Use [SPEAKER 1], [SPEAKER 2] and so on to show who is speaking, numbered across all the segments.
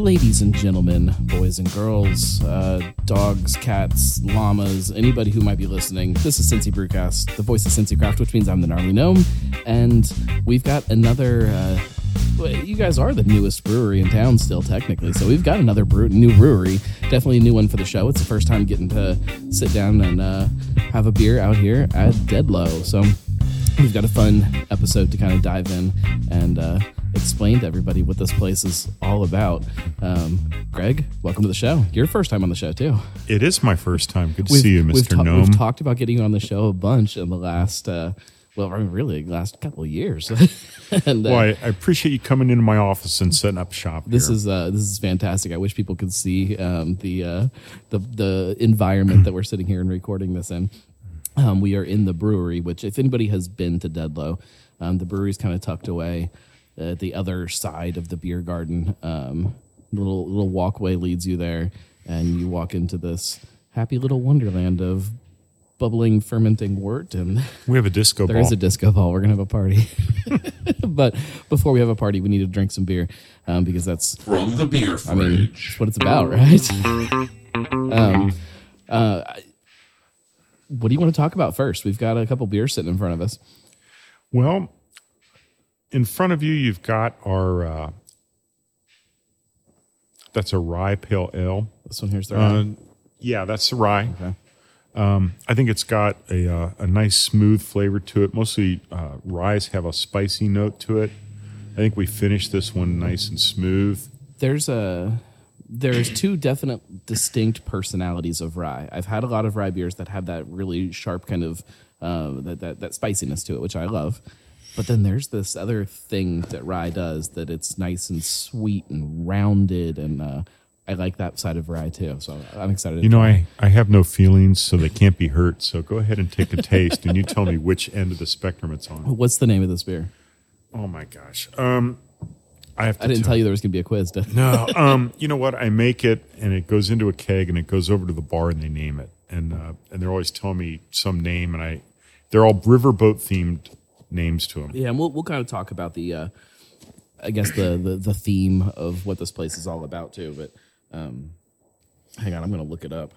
[SPEAKER 1] Ladies and gentlemen, boys and girls, uh, dogs, cats, llamas, anybody who might be listening, this is Cincy Brewcast, the voice of Cincy Craft, which means I'm the gnarly gnome, and we've got another. Uh, you guys are the newest brewery in town, still technically. So we've got another brew- new brewery, definitely a new one for the show. It's the first time getting to sit down and uh, have a beer out here at Deadlow. So we've got a fun episode to kind of dive in and uh, explain to everybody what this place is all about. Um, Greg, welcome to the show. Your first time on the show too.
[SPEAKER 2] It is my first time. Good to
[SPEAKER 1] We've-
[SPEAKER 2] see you, Mr.
[SPEAKER 1] ta-
[SPEAKER 2] Gnome.
[SPEAKER 1] we've talked about getting you on the show a bunch in the last, uh, well, I mean, really, last couple of years. and uh,
[SPEAKER 2] well, I, I appreciate you coming into my office and setting up shop.
[SPEAKER 1] this
[SPEAKER 2] here.
[SPEAKER 1] is uh, this is fantastic. I wish people could see um, the uh, the the environment that we're sitting here and recording this in. Um, we are in the brewery, which if anybody has been to Deadlow, um, the brewery's kind of tucked away at the other side of the beer garden. Um, little little walkway leads you there, and you walk into this happy little wonderland of bubbling, fermenting wort and.
[SPEAKER 2] we have a disco
[SPEAKER 1] There
[SPEAKER 2] ball.
[SPEAKER 1] is a disco ball. We're gonna have a party, but before we have a party, we need to drink some beer um, because that's
[SPEAKER 3] From the beer
[SPEAKER 1] I mean
[SPEAKER 3] fridge.
[SPEAKER 1] that's what it's about, right? um, uh, what do you want to talk about first? We've got a couple beers sitting in front of us.
[SPEAKER 2] well, in front of you, you've got our. Uh, that's a rye pale ale.
[SPEAKER 1] This one here's the
[SPEAKER 2] Uh, yeah, that's the rye.
[SPEAKER 1] Okay.
[SPEAKER 2] Um, I think it's got a uh, a nice smooth flavor to it. Mostly uh, ryes have a spicy note to it. I think we finished this one nice and smooth.
[SPEAKER 1] There's a there's two definite distinct personalities of rye. I've had a lot of rye beers that have that really sharp kind of uh, that, that that spiciness to it, which I love. But then there's this other thing that rye does that it's nice and sweet and rounded, and uh, I like that side of rye too. So I'm excited.
[SPEAKER 2] You know. I, I have no feelings, so they can't be hurt. So go ahead and take a taste, and you tell me which end of the spectrum it's on.
[SPEAKER 1] what's the name of this beer?
[SPEAKER 2] Oh my gosh, um, I have to.
[SPEAKER 1] I didn't tell you there was going to be a quiz.
[SPEAKER 2] No, um, you know what? I make it, and it goes into a keg, and it goes over to the bar, and they name it, and uh, and they're always telling me some name, and I, they're all riverboat themed names to them.
[SPEAKER 1] Yeah, and we'll we'll kind of talk about the, uh, I guess the, the the theme of what this place is all about too. But um, hang on, I'm going to look it up.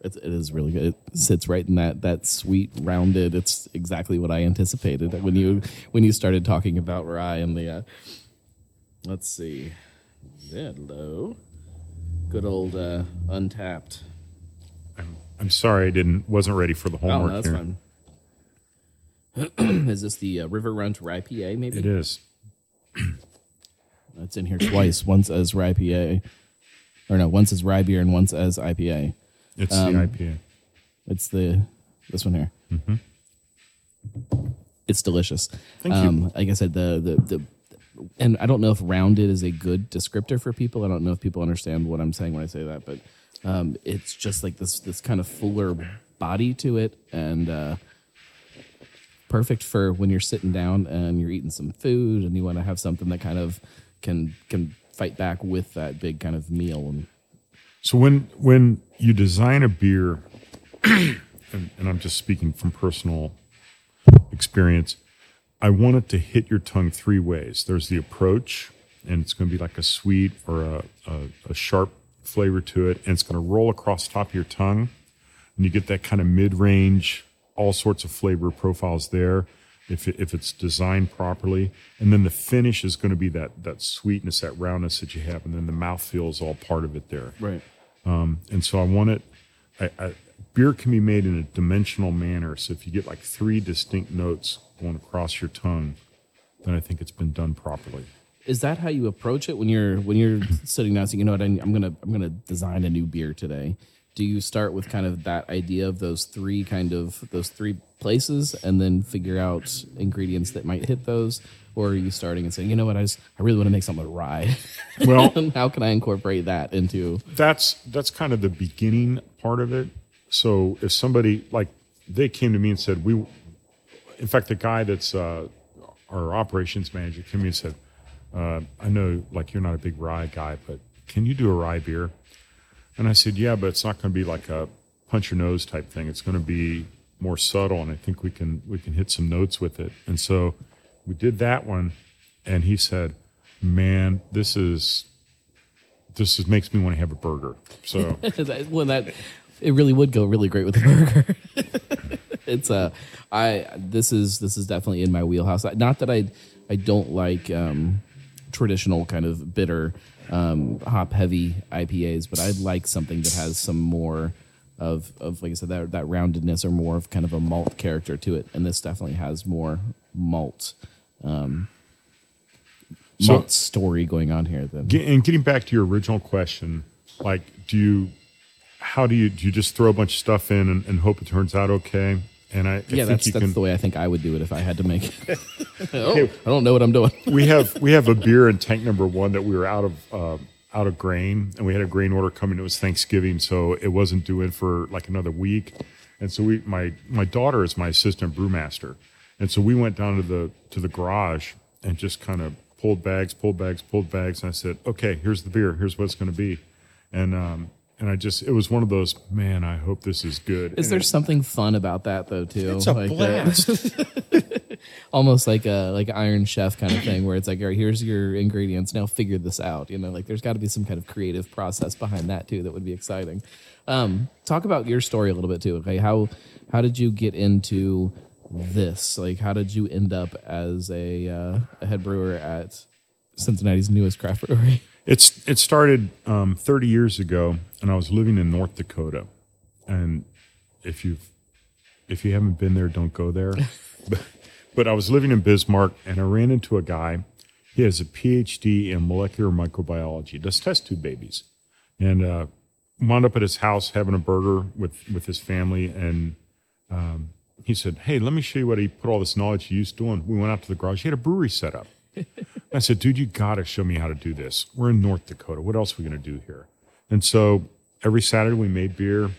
[SPEAKER 1] It's, it is really good. It sits right in that that sweet rounded. It's exactly what I anticipated when you when you started talking about rye and the. Uh, let's see, Deadlow, good old uh, Untappd.
[SPEAKER 2] I'm sorry, I didn't wasn't ready for the
[SPEAKER 1] Oh,
[SPEAKER 2] homework
[SPEAKER 1] no, that's
[SPEAKER 2] here.
[SPEAKER 1] fine. is this the uh, River Run to Rye PA? Maybe
[SPEAKER 2] It is.
[SPEAKER 1] It's in here twice. Once as rye IPA, or no, once as rye beer and once as IPA.
[SPEAKER 2] It's
[SPEAKER 1] Um,
[SPEAKER 2] the IPA.
[SPEAKER 1] It's the this one here. It's delicious.
[SPEAKER 2] Thank you.
[SPEAKER 1] um, Like I said, the, the the and I don't know if rounded is a good descriptor for people. I don't know if people understand what I'm saying when I say that, but um, it's just like this this kind of fuller body to it, and uh, perfect for when you're sitting down and you're eating some food and you want to have something that kind of can can fight back with that big kind of meal and
[SPEAKER 2] So when when you design a beer, and, and I'm just speaking from personal experience, I want it to hit your tongue three ways. There's the approach, and it's going to be like a sweet or a, a, a sharp flavor to it, and it's going to roll across top of your tongue, and you get that kind of mid range, all sorts of flavor profiles there. If, it, if it's designed properly, and then the finish is going to be that that sweetness, that roundness that you have, and then the mouthfeel is all part of it there
[SPEAKER 1] right.
[SPEAKER 2] Um, and so I want it. I, I, beer can be made in a dimensional manner. So if you get like three distinct notes going across your tongue, then I think it's been done properly.
[SPEAKER 1] Is that how you approach it when you're when you're sitting down saying, you know what, I'm gonna I'm gonna design a new beer today? Do you start with kind of that idea of those three kind of those three places, and then figure out ingredients that might hit those, or are you starting and saying, you know what, I just I really want to make something with rye.
[SPEAKER 2] Well,
[SPEAKER 1] how can I incorporate that into?
[SPEAKER 2] that's that's kind of the beginning part of it. So if somebody like they came to me and said we, in fact, the guy that's uh, our operations manager came to me and said, uh, I know like you're not a big rye guy, but can you do a rye beer? And I said, yeah, but it's not going to be like a punch your nose type thing. It's going to be more subtle, and I think we can we can hit some notes with it. And so we did that one, and he said, "Man, this is this is, makes me want to have a burger. So
[SPEAKER 1] well, that it really would go really great with a burger. it's a, I this is this is definitely in my wheelhouse. Not that I I don't like um, traditional kind of bitter um, hop heavy IPAs, but I'd like something that has some more of of like I said that that roundedness or more of kind of a malt character to it, and this definitely has more malt. Um,
[SPEAKER 2] So-
[SPEAKER 1] malt story going on here than
[SPEAKER 2] and getting back to your original question, like, do you, how do you, do you just throw a bunch of stuff in and, and hope it turns out okay? And I, I
[SPEAKER 1] yeah,
[SPEAKER 2] think
[SPEAKER 1] that's
[SPEAKER 2] you
[SPEAKER 1] that's
[SPEAKER 2] can.
[SPEAKER 1] the way I think I would do it if I had to make. oh, I don't know what I'm doing.
[SPEAKER 2] we have we have a beer in tank number one that we were out of uh, out of grain, and we had a grain order coming. It was Thanksgiving, so it wasn't due in for like another week. And so we, my my daughter is my assistant brewmaster, and so we went down to the to the garage and just kind of pulled bags, pulled bags, pulled bags, and I said, "Okay, here's the beer. Here's what it's going to be," and um, and I just it was one of those man. I hope this is good.
[SPEAKER 1] Is
[SPEAKER 2] And
[SPEAKER 1] there
[SPEAKER 2] it-
[SPEAKER 1] something fun about that though too?
[SPEAKER 2] It's a
[SPEAKER 1] Like, uh,
[SPEAKER 2] blast.
[SPEAKER 1] almost like a like Iron Chef kind of thing, where it's like, all right, here's your ingredients. Now figure this out. You know, like there's got to be some kind of creative process behind that too that would be exciting. Um, talk about your story a little bit too. Okay, how how did you get into this? Like, how did you end up as a uh, a head brewer at Cincinnati's newest craft brewery?
[SPEAKER 2] It's it started um, 30 years ago, and I was living in North Dakota. And if you've if you haven't been there, don't go there. but, but I was living in Bismarck, and I ran into a guy. He has a PhD in molecular microbiology. Does test tube babies, and uh, wound up at his house having a burger with with his family. And um, he said, "Hey, let me show you what he put all this knowledge he used doing." We went out to the garage. He had a brewery set up. I said, dude, you got to show me how to do this. We're in North Dakota. What else are we going to do here? And so every Saturday we made beer,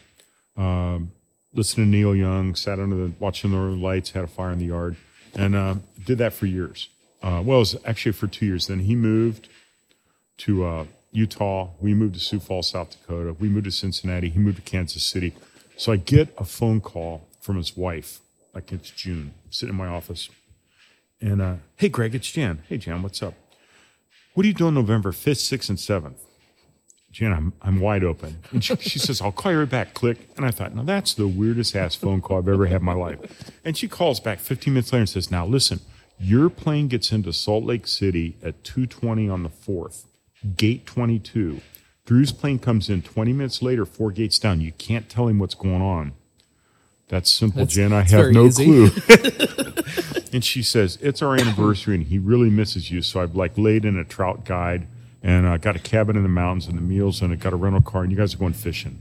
[SPEAKER 2] um, listened to Neil Young, sat under the, watching the lights, had a fire in the yard, and uh, did that for years. Uh, well, it was actually for two years. Then he moved to uh, Utah. We moved to Sioux Falls, South Dakota. We moved to Cincinnati. He moved to Kansas City. So I get a phone call from his wife, like it's June, sitting in my office. And uh, hey, Greg, it's Jan. Hey, Jan, what's up? What are you doing November 5th, 6th, and 7th? Jan, I'm, I'm wide open. And she, she says, I'll call you right back. Click. And I thought, now that's the weirdest ass phone call I've ever had in my life. And she calls back 15 minutes later and says, now listen, your plane gets into Salt Lake City at 2.20 on the 4th, gate 22. Drew's plane comes in 20 minutes later, four gates down. You can't tell him what's going on. That's simple,
[SPEAKER 1] That's-
[SPEAKER 2] Jan. I have no
[SPEAKER 1] easy.
[SPEAKER 2] clue. and she says it's our anniversary and he really misses you so i've like laid in a trout guide and I got a cabin in the mountains and the meals and I got a rental car and you guys are going fishing.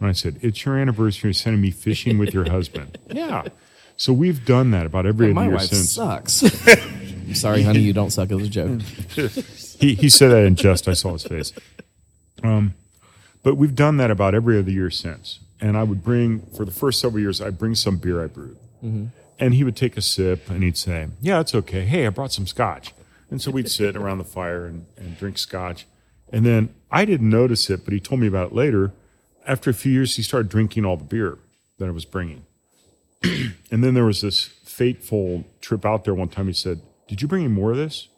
[SPEAKER 2] And i said it's your anniversary you're sending me fishing with your husband. Yeah. So we've done that about every other year
[SPEAKER 1] wife
[SPEAKER 2] since.
[SPEAKER 1] sucks. I'm sorry, honey, you don't suck. It was a joke.
[SPEAKER 2] he, he said that in jest. I saw his face. Um, but we've done that about every other year since. And i would bring for the first several years i'd bring some beer i brewed. And he would take a sip and he'd say yeah it's okay. Hey i brought some scotch and so we'd sit around the fire and, and drink scotch and then i didn't notice it but he told me about it later after a few years he started drinking all the beer that i was bringing and then there was this fateful trip out there one time he said did you bring any more of this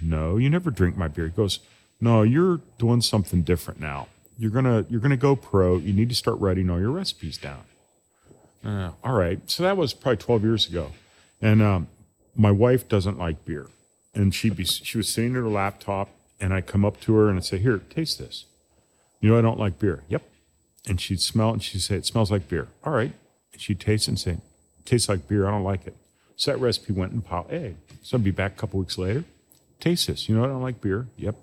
[SPEAKER 2] no, you never drink my beer. He goes, no, you're doing something different now. You're gonna you're gonna go pro. You need to start writing all your recipes down. Uh, all right. So that was probably 12 years ago, and um, my wife doesn't like beer, and she'd be she was sitting at her laptop, and I come up to her and I say, here, taste this. You know I don't like beer. Yep. And she'd smell it and she'd say, it smells like beer. All right. And she'd taste it and say, tastes like beer. I don't like it. So that recipe went in pile A. So I'd be back a couple weeks later taste this. You know, I don't like beer. Yep.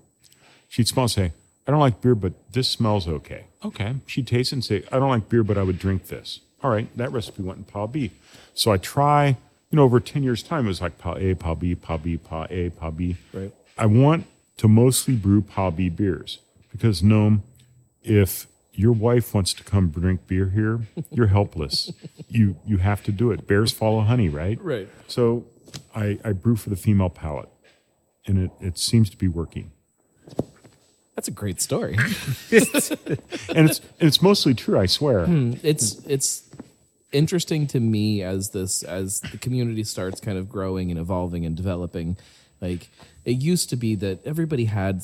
[SPEAKER 2] She'd smell and say, I don't like beer, but this smells okay. Okay. She'd taste it and say, I don't like beer, but I would drink this. All right. That recipe went in pile B. So I try, you know, over 10 years' time, it was like pile A, pile B, pile B, pile A, pile B.
[SPEAKER 1] Right.
[SPEAKER 2] I want to mostly brew pile B beers because, Gnome, if your wife wants to come drink beer here, you're helpless. you you have to do it. Bears follow honey, right?
[SPEAKER 1] Right.
[SPEAKER 2] So I, I brew for the female palate, and it, it seems to be working.
[SPEAKER 1] That's a great story.
[SPEAKER 2] And it's it's mostly true, I swear.
[SPEAKER 1] Hmm, it's it's interesting to me as this as the community starts kind of growing and evolving and developing Like it used to be that everybody had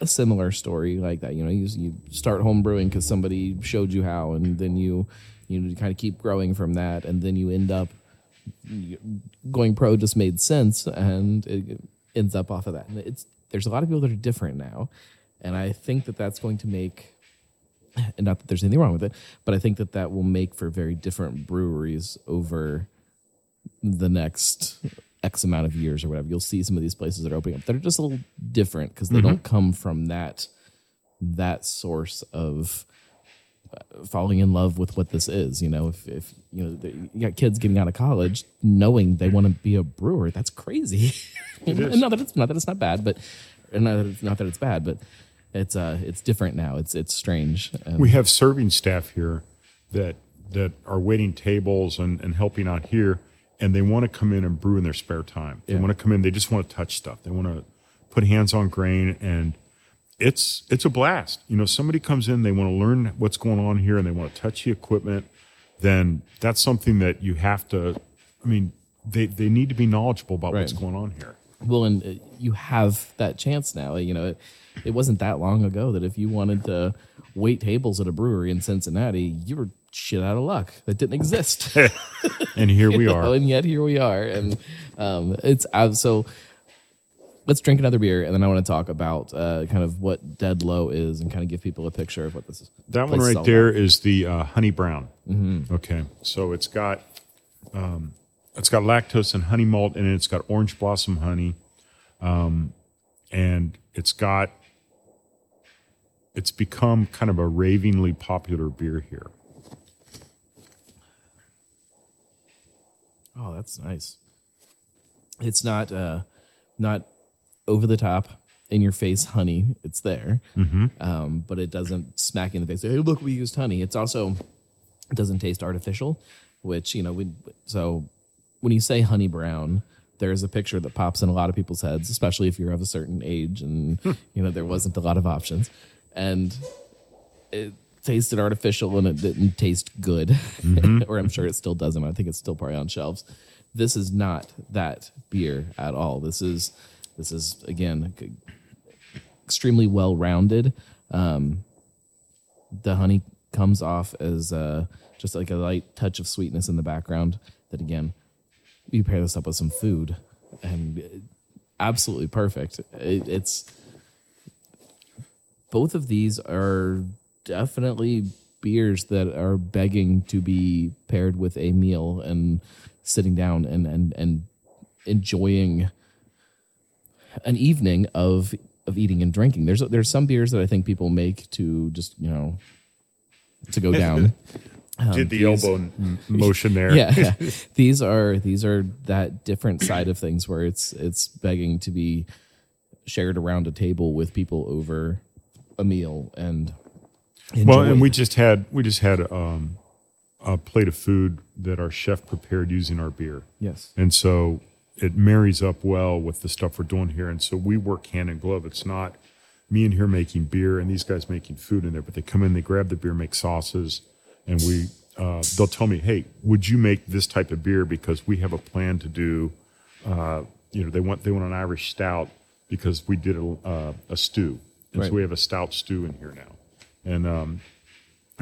[SPEAKER 1] a similar story like that. You know, you, you start homebrewing because somebody showed you how, and then you you kind of keep growing from that, and then you end up going pro just made sense, and it ends up off of that. And it's there's a lot of people that are different now, and I think that that's going to make and not that there's anything wrong with it, but I think that that will make for very different breweries over the next X amount of years or whatever. You'll see some of these places that are opening up that are just a little different because they don't come from that that source of uh, falling in love with what this is. You know, if if you know you got kids getting out of college knowing they want to be a brewer, that's crazy. Not that it's not that it's not bad, but and not that it's, not that it's bad, but it's uh it's different now. It's it's strange.
[SPEAKER 2] We have serving staff here that that are waiting tables and, and helping out here, and they want to come in and brew in their spare time. They
[SPEAKER 1] Yeah.
[SPEAKER 2] want to come in. They just want to touch stuff. They want to put hands on grain, and it's it's a blast. You know, somebody comes in, they want to learn what's going on here, and they want to touch the equipment. Then that's something that you have to. I mean, they they need to be knowledgeable about what's going on here.
[SPEAKER 1] Well and uh, you have that chance now. You know it, it wasn't that long ago that if you wanted to wait tables at a brewery in cincinnati you were shit out of luck. That didn't exist.
[SPEAKER 2] And here we
[SPEAKER 1] Oh,
[SPEAKER 2] are.
[SPEAKER 1] and yet here we are. And um it's uh, so let's drink another beer and then i want to talk about uh kind of what dead low is and kind of give people a picture of what this is
[SPEAKER 2] That one right there is the uh, honey brown. Okay, so it's got um, it's got lactose and honey malt in it. It's got orange blossom honey, um, and it's got it's become kind of a ravingly popular beer here.
[SPEAKER 1] Oh, that's nice. It's not uh not over the top in your face honey. It's there, um, but it doesn't smack you in the face. Hey, look, we used honey. It's also it doesn't taste artificial, which you know. We, so when you say honey brown, there's a picture that pops in a lot of people's heads, especially if you're of a certain age and you know there wasn't a lot of options, and it tasted artificial and it didn't taste good, or I'm sure it still doesn't. I think it's still probably on shelves. This is not that beer at all. This is this is again extremely well rounded. Um, the honey comes off as uh, just like a light touch of sweetness in the background. That again, you pair this up with some food, and absolutely perfect. It, it's both of these are definitely beers that are begging to be paired with a meal and sitting down and and and enjoying an evening of of eating and drinking. There's there's some beers that I think people make to just you know to go down.
[SPEAKER 2] Did the
[SPEAKER 1] these-
[SPEAKER 2] elbow motion there?
[SPEAKER 1] yeah, these are these are that different side of things where it's it's begging to be shared around a table with people over a meal and
[SPEAKER 2] Well, and we just had we just had um, a plate of food that our chef prepared using our beer.
[SPEAKER 1] yes
[SPEAKER 2] And so it marries up well with the stuff we're doing here. And so we work hand in glove. It's not me in here making beer and these guys making food in there, but they come in, they grab the beer, make sauces, and we uh, they'll tell me, hey, would you make this type of beer because we have a plan to do. Uh, you know, they want they want an Irish stout because we did a, uh, a stew, and
[SPEAKER 1] Right.
[SPEAKER 2] so we have a stout stew in here now, and um,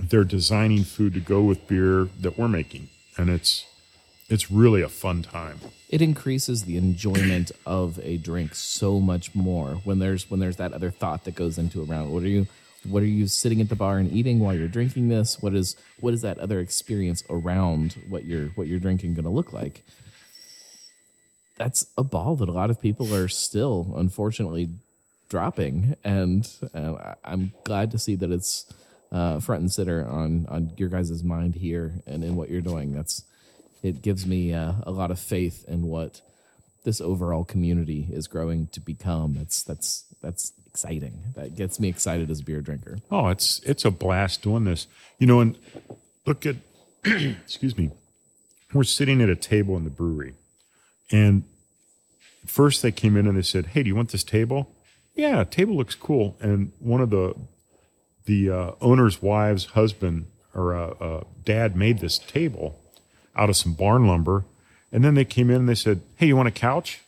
[SPEAKER 2] they're designing food to go with beer that we're making, and it's it's really a fun time.
[SPEAKER 1] it increases the enjoyment of a drink so much more when there's when there's that other thought that goes into a round. What are you what are you sitting at the bar and eating while you're drinking this? What is what is that other experience around what you're what you're drinking going to look like? That's a ball that a lot of people are still unfortunately dropping, and I'm glad to see that it's uh, front and center on on your guys' mind here and in what you're doing. That's it gives me uh, a lot of faith in what this overall community is growing to become. That's that's that's exciting. That gets me excited as a beer drinker.
[SPEAKER 2] Oh, it's it's a blast doing this. You know, and look at excuse me. We're sitting at a table in the brewery. And first they came in and they said, Hey, do you want this table? Yeah, table looks cool. And one of the the uh, owner's wife's husband or uh, uh, dad made this table out of some barn lumber. And then they came in and they said, Hey, you want a couch?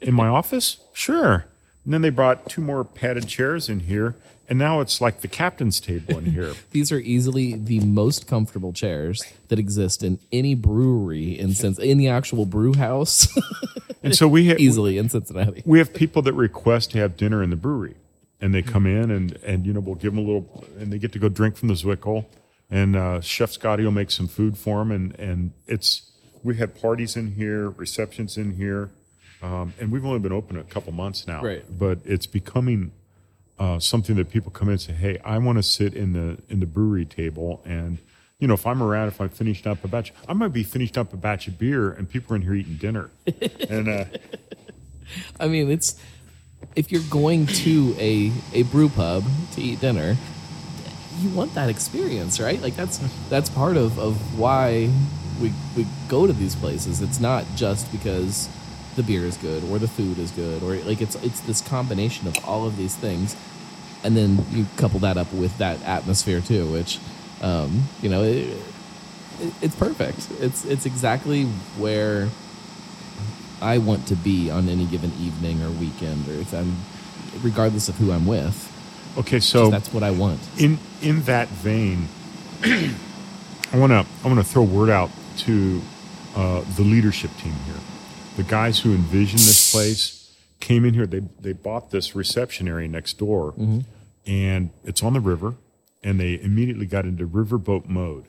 [SPEAKER 2] in my office? Sure. And then they brought two more padded chairs in here, and now it's like the captain's table in here.
[SPEAKER 1] These are easily the most comfortable chairs that exist in any brewery in since in the actual brew house.
[SPEAKER 2] And so we ha-
[SPEAKER 1] easily in Cincinnati.
[SPEAKER 2] we have people that request to have dinner in the brewery, and they come in and and you know we'll give them a little, and they get to go drink from the Zwickel, and uh, Chef Scotty will make some food for them, and and it's we have parties in here, receptions in here, um, and we've only been open a couple months now,
[SPEAKER 1] Right.
[SPEAKER 2] But it's becoming uh, something that people come in and say, hey, I want to sit in the in the brewery table and. You know, if I'm around, if I'm finishing up a batch, I might be finished up a batch of beer, and people are in here eating dinner. and uh,
[SPEAKER 1] I mean, it's if you're going to a a brew pub to eat dinner, you want that experience, right? Like that's that's part of of why we we go to these places. It's not just because the beer is good or the food is good or like it's it's this combination of all of these things, and then you couple that up with that atmosphere too, which um, you know it, it, it's perfect. It's it's exactly where I want to be on any given evening or weekend, or if I'm, regardless of who I'm with.
[SPEAKER 2] okay, so
[SPEAKER 1] that's what I want.
[SPEAKER 2] in in that vein, I want to I want to throw word out to uh, the leadership team here, the guys who envisioned this place came in here. They they bought this reception area next door, and it's on the river, and they immediately got into riverboat mode.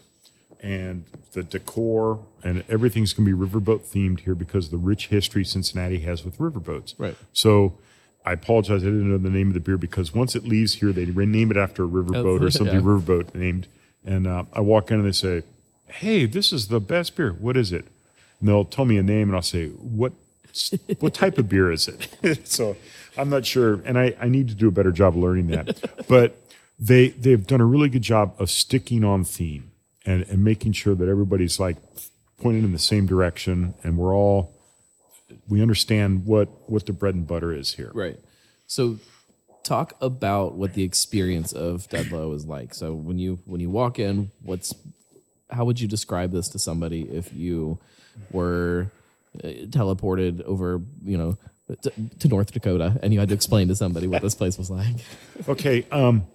[SPEAKER 2] And the decor and everything's going to be riverboat themed here because of the rich history Cincinnati has with riverboats.
[SPEAKER 1] Right.
[SPEAKER 2] So I apologize. I didn't know the name of the beer because once it leaves here, they rename it after a riverboat or something
[SPEAKER 1] yeah.
[SPEAKER 2] riverboat named. And uh, I walk in and they say, "Hey, this is the best beer. What is it?" And they'll tell me a name, and I'll say, "What? What type of beer is it?" so I'm not sure, and I, I need to do a better job learning that. but they they've done a really good job of sticking on theme and, and making sure that everybody's like pointing in the same direction, and we're all we understand what what the bread and butter is here.
[SPEAKER 1] Right. So, talk about what the experience of Deadlow is like. So when you when you walk in, what's how would you describe this to somebody if you were uh, teleported over, you know, to, to North Dakota and you had to explain to somebody what this place was like?
[SPEAKER 2] Okay, um,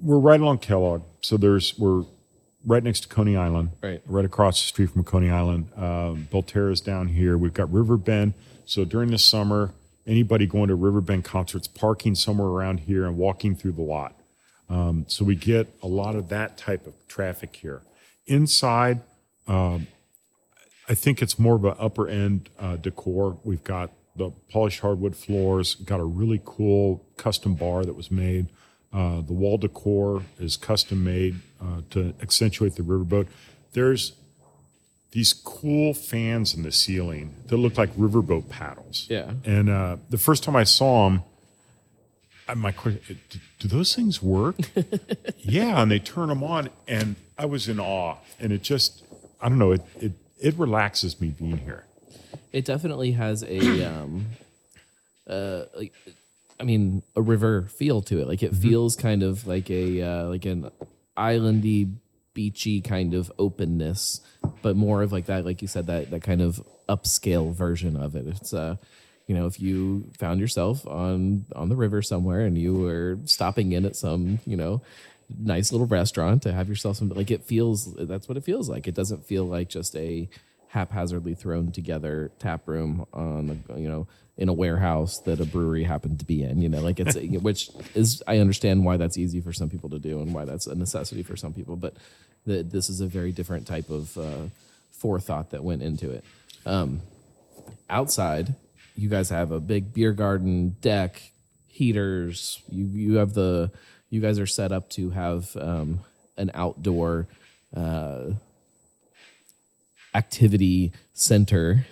[SPEAKER 2] we're right along Kellogg, so there's we're right next to Coney Island,
[SPEAKER 1] Right.
[SPEAKER 2] right across the street from Coney Island. Um, Voltaire's down here. We've got Riverbend. So during the summer, anybody going to Riverbend concerts, parking somewhere around here and walking through the lot. Um, so we get a lot of that type of traffic here. Inside, um, I think it's more of an upper end uh, decor. We've got the polished hardwood floors, got a really cool custom bar that was made. Uh, the wall decor is custom made uh, to accentuate the riverboat. There's these cool fans in the ceiling that look like riverboat paddles.
[SPEAKER 1] Yeah.
[SPEAKER 2] And uh, the first time I saw them, my question, do, do those things work? yeah, and they turn them on, and I was in awe. And it just, I don't know, it it, it relaxes me being here.
[SPEAKER 1] It definitely has a um uh like I mean a river feel to it. Like it feels kind of like a uh like an islandy beachy kind of openness, but more of like that like you said that that kind of upscale version of it. It's uh you know, if you found yourself on on the river somewhere and you were stopping in at some, you know, nice little restaurant to have yourself some like it feels that's what it feels like. It doesn't feel like just a haphazardly thrown together tap room on a, you know in a warehouse that a brewery happened to be in you know like it's which is i understand why that's easy for some people to do and why that's a necessity for some people but the, this is a very different type of uh, forethought that went into it um, outside you guys have a big beer garden deck heaters you you have the you guys are set up to have um, an outdoor uh, activity center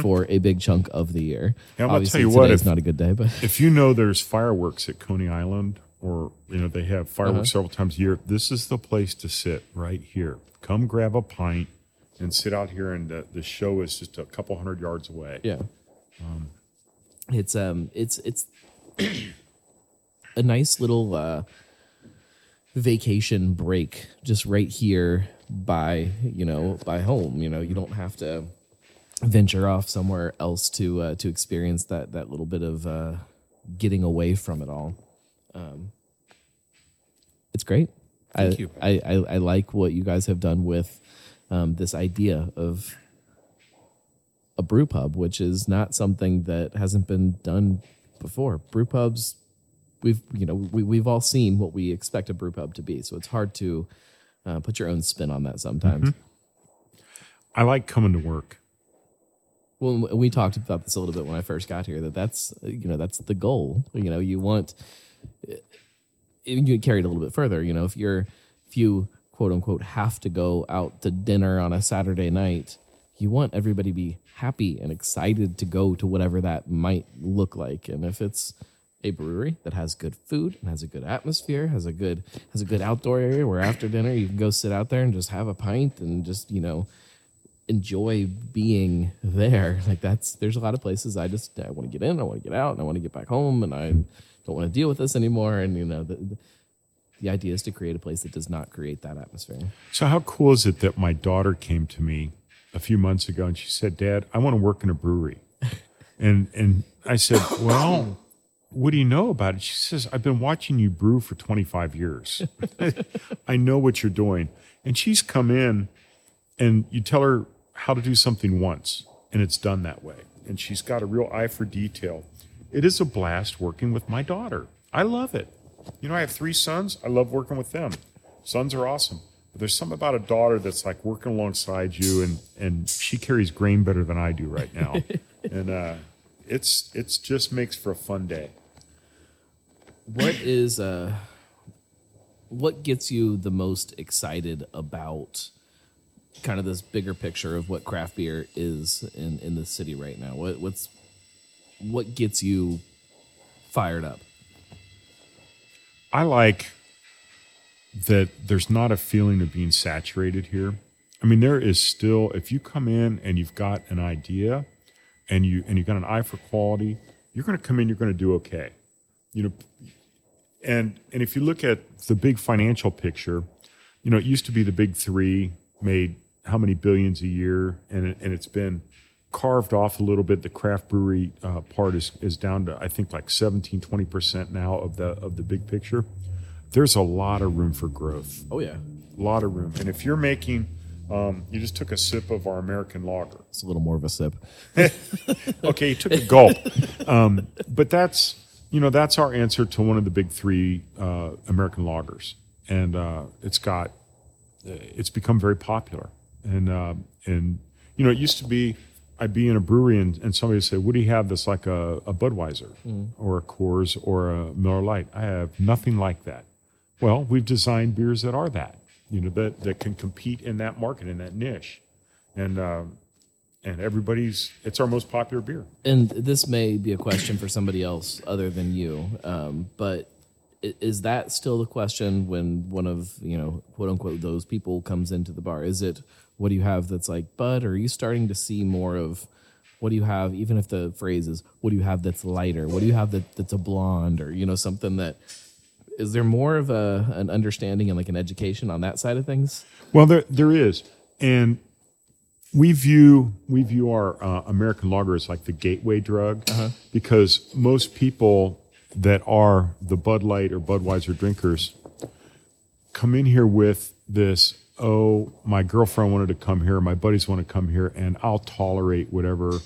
[SPEAKER 1] for a big chunk of the year.
[SPEAKER 2] Yeah, I'm
[SPEAKER 1] Obviously,
[SPEAKER 2] tell you what, if-
[SPEAKER 1] not a good day, but
[SPEAKER 2] If you know there's fireworks at Coney Island, or you know they have fireworks several times a year, this is the place to sit right here. Come grab a pint and sit out here, and the, the show is just a couple hundred yards away.
[SPEAKER 1] yeah, it's um, it's it's a nice little uh, vacation break just right here by you know by home. You know, you don't have to venture off somewhere else to uh, to experience that that little bit of uh, getting away from it all. Um, it's great.
[SPEAKER 3] Thank
[SPEAKER 1] I,
[SPEAKER 3] you.
[SPEAKER 1] I, I I like what you guys have done with um, this idea of a brew pub, which is not something that hasn't been done before. Brew pubs, we've you know we we've all seen what we expect a brew pub to be, so it's hard to uh, put your own spin on that sometimes.
[SPEAKER 2] I like coming to work.
[SPEAKER 1] Well, we talked about this a little bit when I first got here. That that's you know that's the goal. You know, you want you carry it a little bit further. You know, if you're if you quote unquote have to go out to dinner on a Saturday night, you want everybody to be happy and excited to go to whatever that might look like. And if it's a brewery that has good food and has a good atmosphere, has a good has a good outdoor area where after dinner you can go sit out there and just have a pint and just you know enjoy being there. Like that's there's a lot of places I just I want to get in, I want to get out, and I want to get back home, and I don't want to deal with this anymore. And you know the the idea is to create a place that does not create that atmosphere.
[SPEAKER 2] So how cool is it that my daughter came to me a few months ago and she said, "Dad, I want to work in a brewery." and and I said, "Well, what do you know about it?" She says, "I've been watching you brew for 25 years. I know what you're doing." And she's come in and you tell her how to do something once and it's done that way. And she's got a real eye for detail. It is a blast working with my daughter. I love it. You know, I have three sons. I love working with them. Sons are awesome. But there's something about a daughter that's like working alongside you and and she carries grain better than I do right now. and uh it's it's just makes for a fun day.
[SPEAKER 1] What is uh what gets you the most excited about kind of this bigger picture of what craft beer is in in the city right now? What what's what gets you fired up?
[SPEAKER 2] I like that there's not a feeling of being saturated here. I mean, there is still if you come in and you've got an idea and you and you've got an eye for quality, you're going to come in, you're going to do okay. You know, and and if you look at the big financial picture, you know, it used to be the big three made how many billions a year, and it, and it's been carved off a little bit. The craft brewery uh, part is is down to I think like 17, 20 percent now of the of the big picture. There's a lot of room for growth,
[SPEAKER 1] Oh yeah.
[SPEAKER 2] a lot of room. And if you're making, um, you just took a sip of our American lager.
[SPEAKER 1] It's a little more of a sip.
[SPEAKER 2] okay, you took a gulp. Um, but that's you know that's our answer to one of the big three uh, American lagers, and uh, it's got it's become very popular. And uh, and you know it used to be I'd be in a brewery and, and somebody would say, "What do you have that's like a, a Budweiser or a Coors or a Miller Lite?" I have nothing like that. Well, we've designed beers that are that you know that that can compete in that market in that niche, and. Um, and everybody's it's our most popular beer.
[SPEAKER 1] And this may be a question for somebody else other than you um, but is that still the question when one of you know quote unquote those people comes into the bar? Is it what do you have that's like bud or are you starting to see more of what do you have even if the phrase is what do you have that's lighter? What do you have that, that's a blonde or you know something that is there more of a an understanding and like an education on that side of things
[SPEAKER 2] Well, there there is, and we view we view our uh, American lager as like the gateway drug because most people that are the Bud Light or Budweiser drinkers come in here with this. Oh, my girlfriend wanted to come here. My buddies want to come here, and I'll tolerate whatever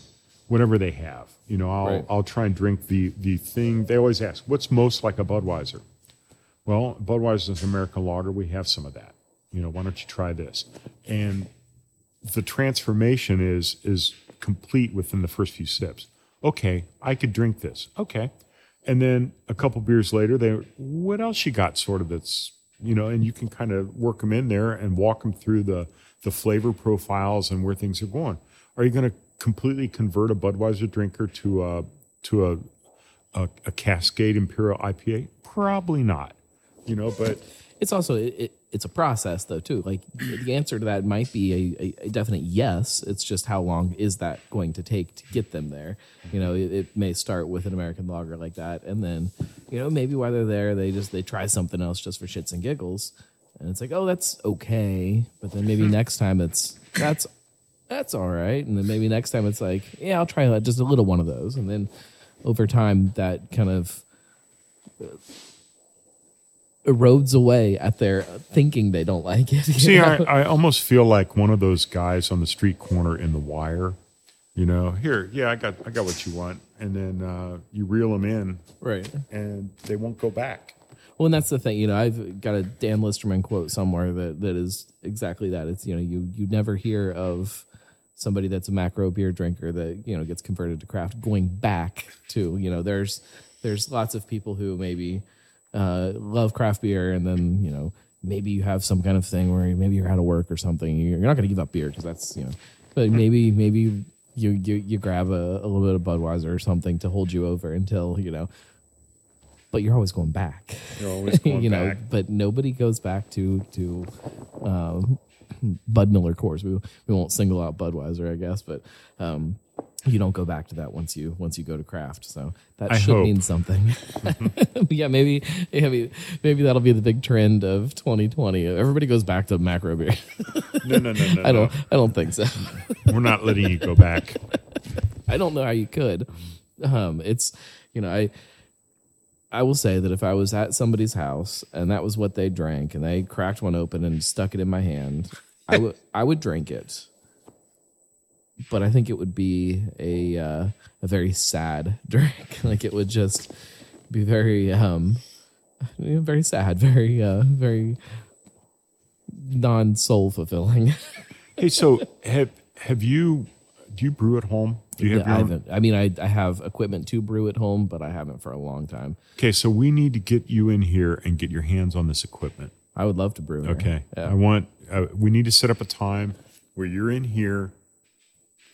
[SPEAKER 2] whatever they have. You know, I'll
[SPEAKER 1] Right.
[SPEAKER 2] I'll try and drink the the thing. They always ask, "What's most like a Budweiser?" Well, Budweiser is an American lager. We have some of that. You know, why don't you try this? And the transformation is is complete within the first few sips. Okay, I could drink this. Okay, and then a couple beers later, they what else you got? Sort of that's you know, and you can kind of work them in there and walk them through the the flavor profiles and where things are going. Are you going to completely convert a Budweiser drinker to a to a a, a Cascade Imperial IPA? Probably not. You know, but
[SPEAKER 1] it's also it, it, it's a process though too. Like the answer to that might be a, a, definite yes. It's just how long is that going to take to get them there? You know it, it may start with an american lager like that and then you know maybe while they're there they just they try something else just for shits and giggles. And it's like oh that's okay. But then maybe hmm. next time it's that's that's all right. And then maybe next time it's like, yeah, I'll try that, just a little one of those. And then over time, that kind of erodes away at their thinking they don't like it.
[SPEAKER 2] See. I, I almost feel like one of those guys on the street corner in the wire. You know, here, yeah, I got, I got what you want, and then uh, you reel them in,
[SPEAKER 1] right.
[SPEAKER 2] and they won't go back.
[SPEAKER 1] Well, and that's the thing, you know, I've got a Dan Listermann quote somewhere that, that is exactly that. It's, you know, you, you never hear of somebody that's a macro beer drinker that, you know, gets converted to craft going back to, you know, there's, there's lots of people who maybe uh, love craft beer and then, you know, maybe you have some kind of thing where maybe you're out of work or something. You're not going to give up beer because that's, you know, but maybe, maybe you, you, you grab a, a little bit of Budweiser or something to hold you over until, you know, but you're always going back.
[SPEAKER 2] You're always going
[SPEAKER 1] you know,
[SPEAKER 2] back.
[SPEAKER 1] but nobody goes back to to um, Bud Miller Coors. We we won't single out Budweiser, I guess, but um, you don't go back to that once you once you go to craft. So that
[SPEAKER 2] I
[SPEAKER 1] should
[SPEAKER 2] hope.
[SPEAKER 1] mean something. But yeah, maybe maybe maybe that'll be the big trend of 2020. Everybody goes back to macro beer.
[SPEAKER 2] No, no, no, no.
[SPEAKER 1] I don't
[SPEAKER 2] no.
[SPEAKER 1] I don't think so.
[SPEAKER 2] We're not letting you go back.
[SPEAKER 1] I don't know how you could. Um, it's you know I I will say that if I was at somebody's house and that was what they drank and they cracked one open and stuck it in my hand, I would I would drink it. But I think it would be a uh, a very sad drink. like it would just be very um very sad, very uh very non soul fulfilling.
[SPEAKER 2] Hey, so have have you? Do you brew at home? Do you have
[SPEAKER 1] I, haven't, I mean, I I have equipment to brew at home, but I haven't for a long time.
[SPEAKER 2] Okay, so we need to get you in here and get your hands on this equipment.
[SPEAKER 1] I would love to brew.
[SPEAKER 2] Okay,
[SPEAKER 1] Yeah.
[SPEAKER 2] I want. Uh, we need to set up a time where you're in here,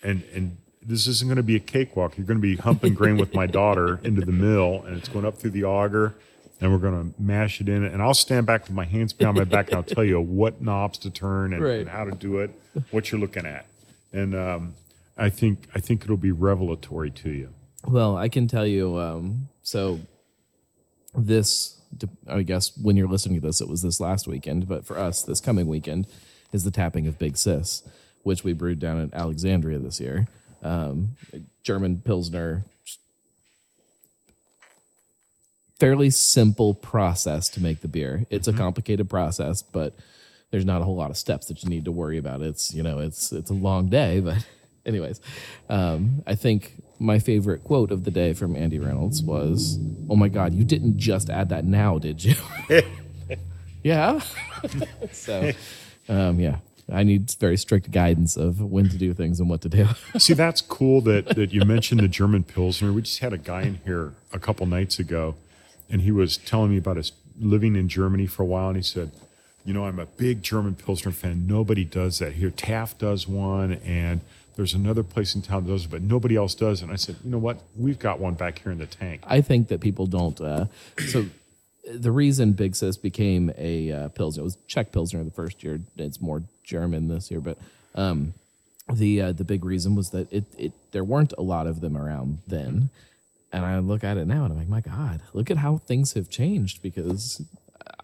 [SPEAKER 2] and and this isn't going to be a cakewalk. You're going to be humping grain with my daughter into the mill, and it's going up through the auger, and we're going to mash it in. And I'll stand back with my hands behind my back, and I'll tell you what knobs to turn and,
[SPEAKER 1] Right.
[SPEAKER 2] and how to do it, what you're looking at, and um, I think I think it'll be revelatory to you.
[SPEAKER 1] Well, I can tell you. Um, so this, I guess, when you're listening to this, it was this last weekend, but for us, this coming weekend is the tapping of Big Sis, which we brewed down at Alexandria this year. Um, German Pilsner. Fairly simple process to make the beer. It's a complicated process, but there's not a whole lot of steps that you need to worry about. It's you know it's it's a long day, but anyways, um, I think my favorite quote of the day from Andy Reynolds was, "Oh my God, you didn't just add that now, did you?" yeah. so, um, yeah, I need very strict guidance of when to do things and what to do.
[SPEAKER 2] See, that's cool that that you mentioned the German Pilsner. We just had a guy in here a couple nights ago, and he was telling me about his living in Germany for a while, and he said, "You know, I'm a big German Pilsner fan. Nobody does that here. Taft does one, and there's another place in town that does it, but nobody else does." And I said, "You know what? We've got one back here in the tank."
[SPEAKER 1] I think that people don't. Uh, so the reason Big Sis became a uh, Pilsner it was Czech Pilsner the first year. It's more German this year, but um, the uh, the big reason was that it it there weren't a lot of them around then. And I look at it now and I'm like, my God, look at how things have changed. Because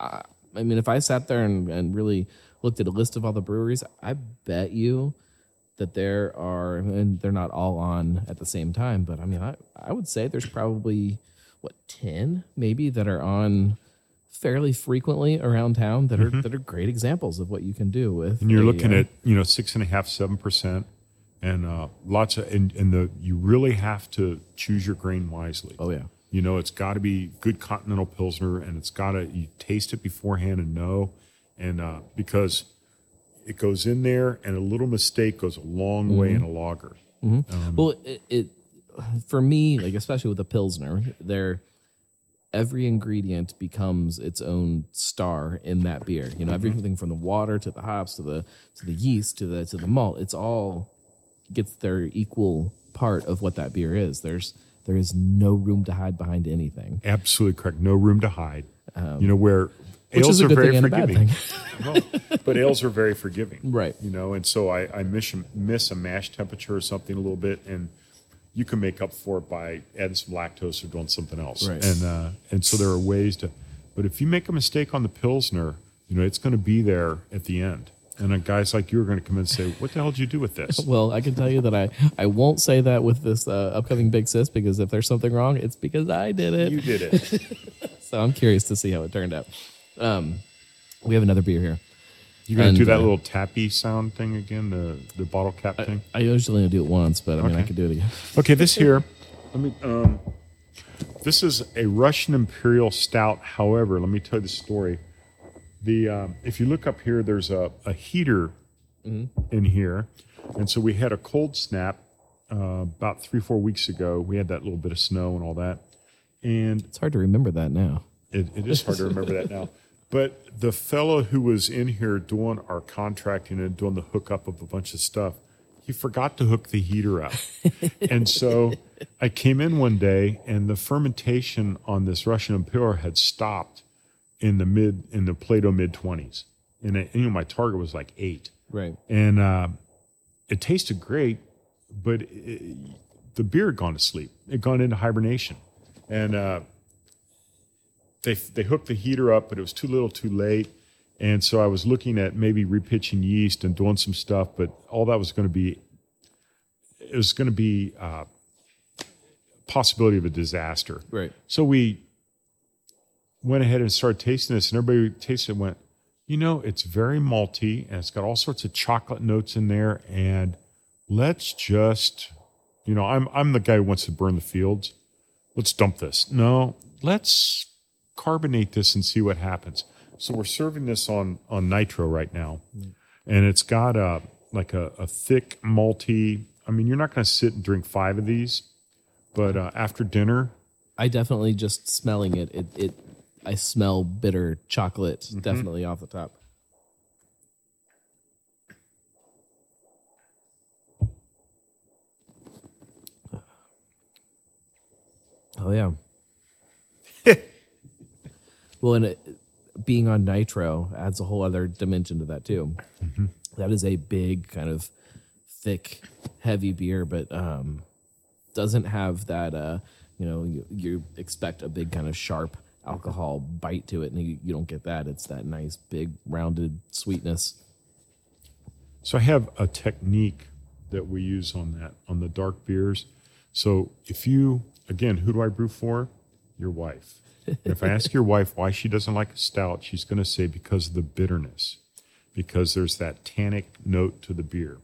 [SPEAKER 1] I, I mean, if I sat there and, and really looked at a list of all the breweries, I bet you that there are, and they're not all on at the same time, but I mean, I, I would say there's probably, what, 10 maybe that are on fairly frequently around town that are that are great examples of what you can do with.
[SPEAKER 2] Mm-hmm. And you're
[SPEAKER 1] a,
[SPEAKER 2] looking
[SPEAKER 1] uh,
[SPEAKER 2] at you know six and a half, seven percent, and uh, lots of and, and the you really have to choose your grain wisely.
[SPEAKER 1] Oh, yeah.
[SPEAKER 2] You know, it's got to be good continental pilsner, and it's got to you taste it beforehand and know, and uh, because it goes in there, and a little mistake goes a long way in
[SPEAKER 1] Mm-hmm.
[SPEAKER 2] a lager.
[SPEAKER 1] well, it, it for me, like especially with the pilsner, there every ingredient becomes its own star in that beer. You know, everything from the water to the hops to the to the yeast to the to the malt, it's all gets their equal part of what that beer is. There's there is no room to hide behind anything.
[SPEAKER 2] Absolutely correct. No room to hide. you know where
[SPEAKER 1] Um, Which
[SPEAKER 2] ales
[SPEAKER 1] a
[SPEAKER 2] are very
[SPEAKER 1] thing and a bad
[SPEAKER 2] forgiving. Well, but ales are very forgiving,
[SPEAKER 1] Right.
[SPEAKER 2] You know, and so I, I miss miss a mash temperature or something a little bit, and you can make up for it by adding some lactose or doing something else.
[SPEAKER 1] Right.
[SPEAKER 2] And uh, and so there are ways to, but if you make a mistake on the pilsner, you know, it's going to be there at the end. and a guys like you are going to come in and say, "What the hell did you do with this?"
[SPEAKER 1] Well, I can tell you that I, I won't say that with this uh, upcoming Big Sis because if there's something wrong, it's because I did it.
[SPEAKER 2] you did it.
[SPEAKER 1] So I'm curious to see how it turned out. Um, we have another beer here.
[SPEAKER 2] You going
[SPEAKER 1] And,
[SPEAKER 2] to do that
[SPEAKER 1] uh,
[SPEAKER 2] little tappy sound thing again, the the bottle cap thing?
[SPEAKER 1] I usually only do it once, but I mean, I
[SPEAKER 2] Okay.
[SPEAKER 1] could do it again.
[SPEAKER 2] Okay, this here. Let me. Um, this is a Russian Imperial Stout. However, let me tell you the story. The um, if you look up here, there's a, a heater in here, and so we had a cold snap uh, about three four weeks ago. We had that little bit of snow and all that, and
[SPEAKER 1] It's hard to remember that now.
[SPEAKER 2] it, it is hard to remember that now. But the fellow who was in here doing our contracting and doing the hookup of a bunch of stuff, he forgot to hook the heater up. and so I came in one day and the fermentation on this Russian Imperial had stopped in the mid in the Plato mid twenties. And it, you know, my target was like eight.
[SPEAKER 1] Right.
[SPEAKER 2] And uh, it tasted great, but it, the beer had gone to sleep. It had gone into hibernation. And uh, they they hooked the heater up, but it was too little, too late. And so I was looking at maybe repitching yeast and doing some stuff, but all that was going to be it was going to be uh, possibility of a disaster.
[SPEAKER 1] Right.
[SPEAKER 2] So we went ahead and started tasting this, and everybody tasted it and went, you know, it's very malty and it's got all sorts of chocolate notes in there. And let's just, you know, I'm I'm the guy who wants to burn the fields. Let's dump this. No, let's carbonate this and see what happens. So we're serving this on on nitro right now, and it's got a like a, a thick malty. I mean, you're not going to sit and drink five of these, but uh, after dinner,
[SPEAKER 1] I definitely just smelling it. It. it I smell bitter chocolate
[SPEAKER 2] Mm-hmm.
[SPEAKER 1] definitely off the top. Oh yeah. Well, and it, being on nitro adds a whole other dimension to that too. That is a big kind of thick, heavy beer, but um, doesn't have that. Uh, you know, you, you expect a big kind of sharp alcohol bite to it, and you, you don't get that. It's that nice, big, rounded sweetness.
[SPEAKER 2] So I have a technique that we use on that on the dark beers. So if you again, who do I brew for? Your wife. If I ask your wife why she doesn't like a stout, she's going to say because of the bitterness, because there's that tannic note to the beer.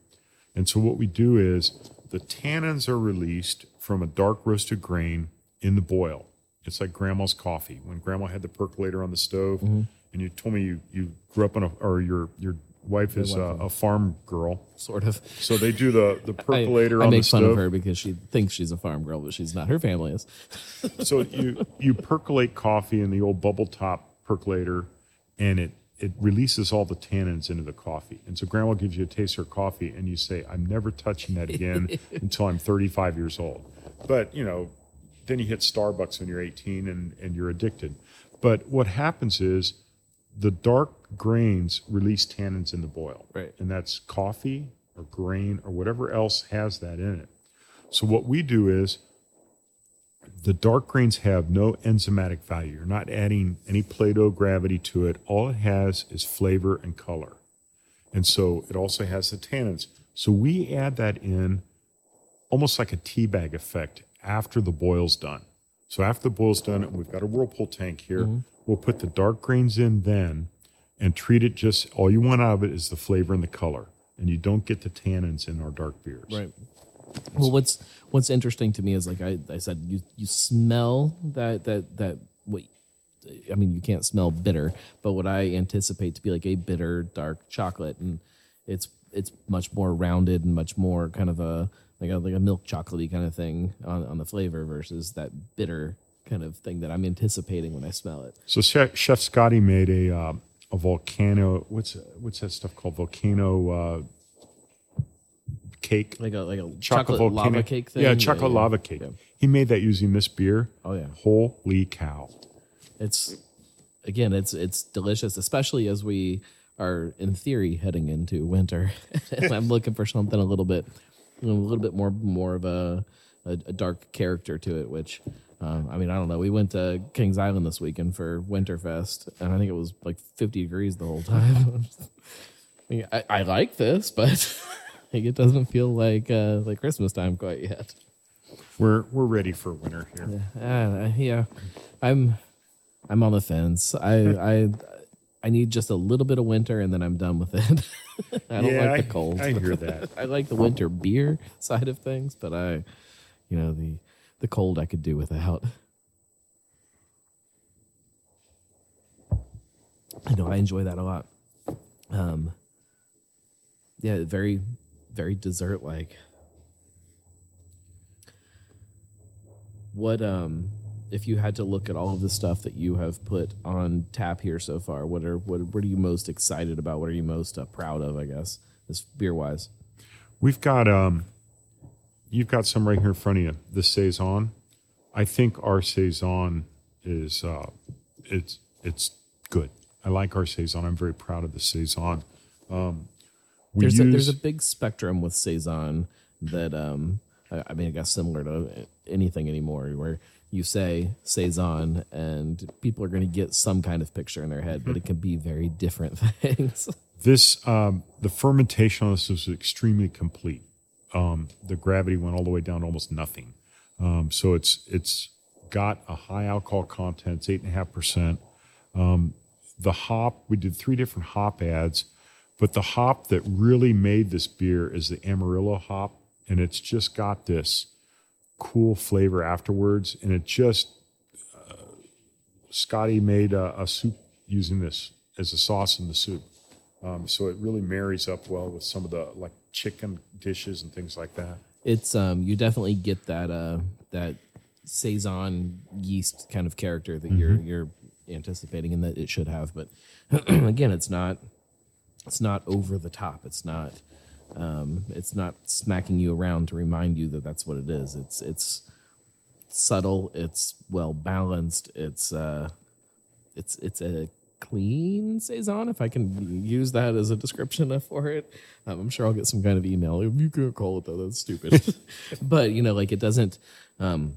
[SPEAKER 2] And so what we do is the tannins are released from a dark roasted grain in the boil. It's like grandma's coffee. When grandma had the percolator on the stove, mm-hmm. and you told me you, you grew up on a, or your your wife is a, a farm girl.
[SPEAKER 1] Sort of.
[SPEAKER 2] So they do the the
[SPEAKER 1] I,
[SPEAKER 2] percolator
[SPEAKER 1] I
[SPEAKER 2] on
[SPEAKER 1] make fun
[SPEAKER 2] stove.
[SPEAKER 1] of her because she thinks she's a farm girl, but she's not. Her family is.
[SPEAKER 2] So you you percolate coffee in the old bubble top percolator, and it it releases all the tannins into the coffee. And so grandma gives you a taste of her coffee, and you say, "I'm never touching that again until I'm 35 years old." But you know, then you hit Starbucks when you're 18, and and you're addicted. But what happens is the dark grains release tannins in the boil,
[SPEAKER 1] Right.
[SPEAKER 2] And that's coffee or grain or whatever else has that in it. So what we do is the dark grains have no enzymatic value. You're not adding any Plato gravity to it. All it has is flavor and color. And so it also has the tannins. So we add that in almost like a tea bag effect after the boil's done. So after the boil's done, and we've got a whirlpool tank here, mm-hmm. we'll put the dark grains in then and treat it just all you want out of it is the flavor and the color. And you don't get the tannins in our dark beers.
[SPEAKER 1] Right. Well, what's what's interesting to me is like I, I said, you you smell that that that what I mean, you can't smell bitter, but what I anticipate to be like a bitter dark chocolate, and it's it's much more rounded and much more kind of a like a like a milk chocolatey kind of thing on, on the flavor versus that bitter kind of thing that I'm anticipating when I smell it.
[SPEAKER 2] So Chef, Chef Scotty made a uh, a volcano. What's what's that stuff called? Volcano uh, cake.
[SPEAKER 1] Like a like a
[SPEAKER 2] Chocolate,
[SPEAKER 1] chocolate, lava cake thing.
[SPEAKER 2] Yeah, chocolate lava cake.
[SPEAKER 1] yeah.
[SPEAKER 2] He made that using this beer.
[SPEAKER 1] Oh, yeah.
[SPEAKER 2] Holy cow!
[SPEAKER 1] it's again it's it's delicious especially as we are in theory heading into winter i'm looking for something a little bit a little bit more more of a a, a dark character to it which um, i mean i don't know we went to kings island this weekend for winterfest and i think it was like 50 degrees the whole time mean, I, I like this, but like, it doesn't feel like uh, like Christmas time quite yet.
[SPEAKER 2] We're we're ready for winter here.
[SPEAKER 1] Uh, yeah, I'm I'm on the fence. I I I need just a little bit of winter, and then I'm done with it. I don't
[SPEAKER 2] Yeah,
[SPEAKER 1] like the
[SPEAKER 2] I-
[SPEAKER 1] cold.
[SPEAKER 2] I hear that.
[SPEAKER 1] I like the winter beer side of things, but I, you know, the the cold I could do without. I know I enjoy that a lot. Um, yeah, very, very dessert like. What um, if you had to look at all of the stuff that you have put on tap here so far? What are what what are you most excited about? What are you most uh, proud of? I guess this beer wise.
[SPEAKER 2] We've got um, you've got some right here in front of you. The saison. I think our saison is uh, it's it's good. I like our saison. I'm very proud of the saison. Um,
[SPEAKER 1] there's
[SPEAKER 2] use,
[SPEAKER 1] a, there's a big spectrum with saison that um I, I mean I guess similar to anything anymore where you say saison and people are going to get some kind of picture in their head but it can be very different things
[SPEAKER 2] this um, the fermentation on this was extremely complete. Um, the gravity went all the way down to almost nothing. Um, so it's it's got a high alcohol content. It's eight and a half percent. Um, The hop we did three different hop ads, but the hop that really made this beer is the Amarillo hop, and it's just got this cool flavor afterwards. And it just uh, Scotty made a, a soup using this as a sauce in the soup. Um, so it really marries up well with some of the like chicken dishes and things like that.
[SPEAKER 1] it's um you definitely get that uh that saison yeast kind of character that you're you're anticipating and that it should have but again it's not it's not over the top. It's not um it's not smacking you around to remind you that that's what it is. It's it's subtle it's well balanced it's uh it's it's a clean saison if i can use that as a description for it. Um, i'm sure i'll get some kind of email. If you can't call it that that's stupid. But you know like it doesn't um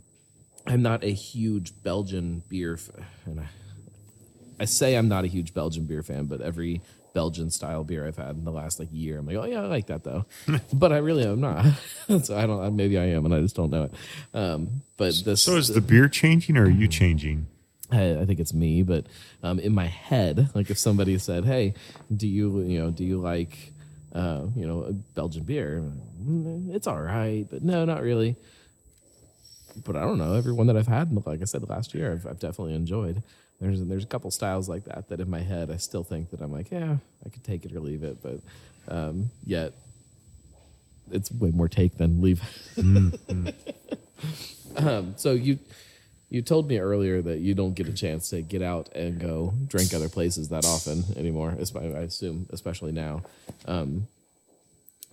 [SPEAKER 1] i'm not a huge belgian beer f- and I, I say i'm not a huge belgian beer fan but every belgian style beer i've had in the last like year i'm like oh yeah i like that though. But i really am not. So i don't maybe i am and i just don't know it. Um but this
[SPEAKER 2] So is the beer changing or are you changing?
[SPEAKER 1] I, I think it's me, but um, in my head, like if somebody said, "Hey, do you you know do you like uh, you know a Belgian beer?" "Mm, It's all right, but no, not really. But I don't know. Every one that I've had, like I said last year, I've, I've definitely enjoyed. There's there's a couple styles like that that in my head I still think that I'm like, yeah, I could take it or leave it, but um, yet it's way more take than leave. um, so you you told me earlier that you don't get a chance to get out and go drink other places that often anymore. I assume, especially now. Um,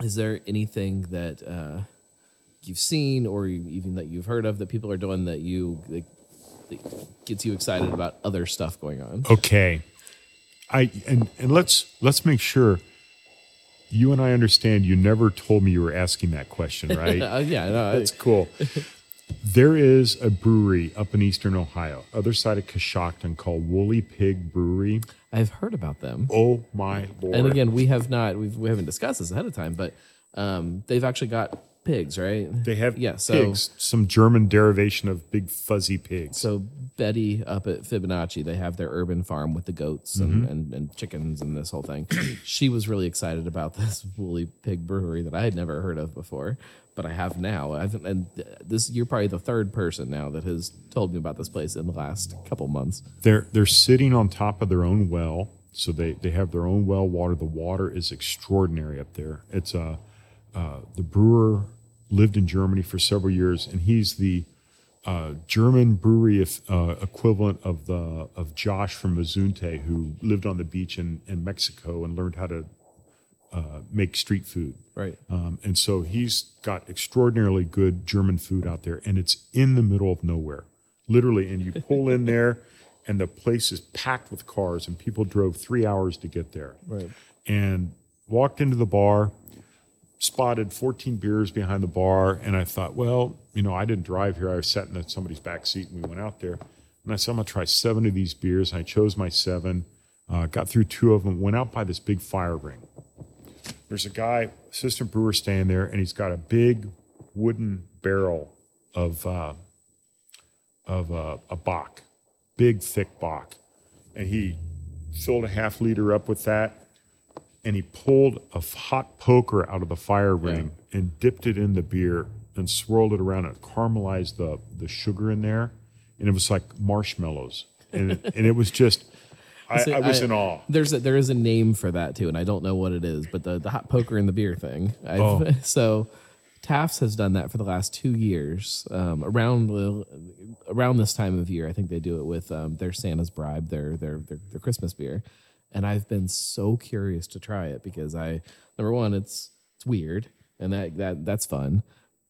[SPEAKER 1] is there anything that uh, you've seen or even that you've heard of that people are doing that you that, that gets you excited about other stuff going on?
[SPEAKER 2] Okay. I and, and let's let's make sure you and I understand you never told me you were asking that question, right?
[SPEAKER 1] Uh, yeah, no,
[SPEAKER 2] That's cool. There is a brewery up in eastern Ohio, other side of Coshocton, called Wooly Pig Brewery.
[SPEAKER 1] I've heard about them.
[SPEAKER 2] Oh my lord!
[SPEAKER 1] And again, we have not we've, we haven't discussed this ahead of time, but um, they've actually got pigs, right?
[SPEAKER 2] they have
[SPEAKER 1] yeah. So
[SPEAKER 2] pigs, some German derivation of big fuzzy pigs.
[SPEAKER 1] so Betty up at Fibonacci, they have their urban farm with the goats and, and, and chickens and this whole thing. she was really excited about this Wooly Pig Brewery that I had never heard of before, but I have now. I've, and this you're probably the third person now that has told me about this place in the last couple months.
[SPEAKER 2] They're they're sitting on top of their own well, so they they have their own well water. The water is extraordinary up there. It's a uh, the brewer lived in Germany for several years, and he's the uh, German brewery if, uh, equivalent of the of Josh from Mazunte, who lived on the beach in, in Mexico and learned how to uh, make street food.
[SPEAKER 1] Right.
[SPEAKER 2] Um, and so he's got extraordinarily good German food out there, and it's in the middle of nowhere, literally. And you pull in there, and the place is packed with cars, and people drove three hours to get there.
[SPEAKER 1] Right.
[SPEAKER 2] And walked into the bar, spotted 14 beers behind the bar, and I thought, well, you know, I didn't drive here. I was sitting in somebody's back seat, and we went out there. And I said, I'm gonna try seven of these beers. And I chose my seven, uh, got through two of them, went out by this big fire ring there's a guy, assistant brewer, standing there, and he's got a big wooden barrel of uh, of uh, a Bock, big thick Bock, and he filled a half liter up with that, and he pulled a hot poker out of the fire ring and dipped it in the beer and swirled it around and caramelized the the sugar in there, and it was like marshmallows, and it, and it was just. I,
[SPEAKER 1] See,
[SPEAKER 2] I was
[SPEAKER 1] I-
[SPEAKER 2] in awe.
[SPEAKER 1] There's a, there is a name for that too, and I don't know what it is, but the, the hot poker and the beer thing. I've,
[SPEAKER 2] Oh.
[SPEAKER 1] So Taft's has done that for the last two years. Um, around the, around this time of year, I think they do it with um, their Santa's Bribe, their, their their their Christmas beer, and I've been so curious to try it because I number one, it's it's weird, and that that that's fun.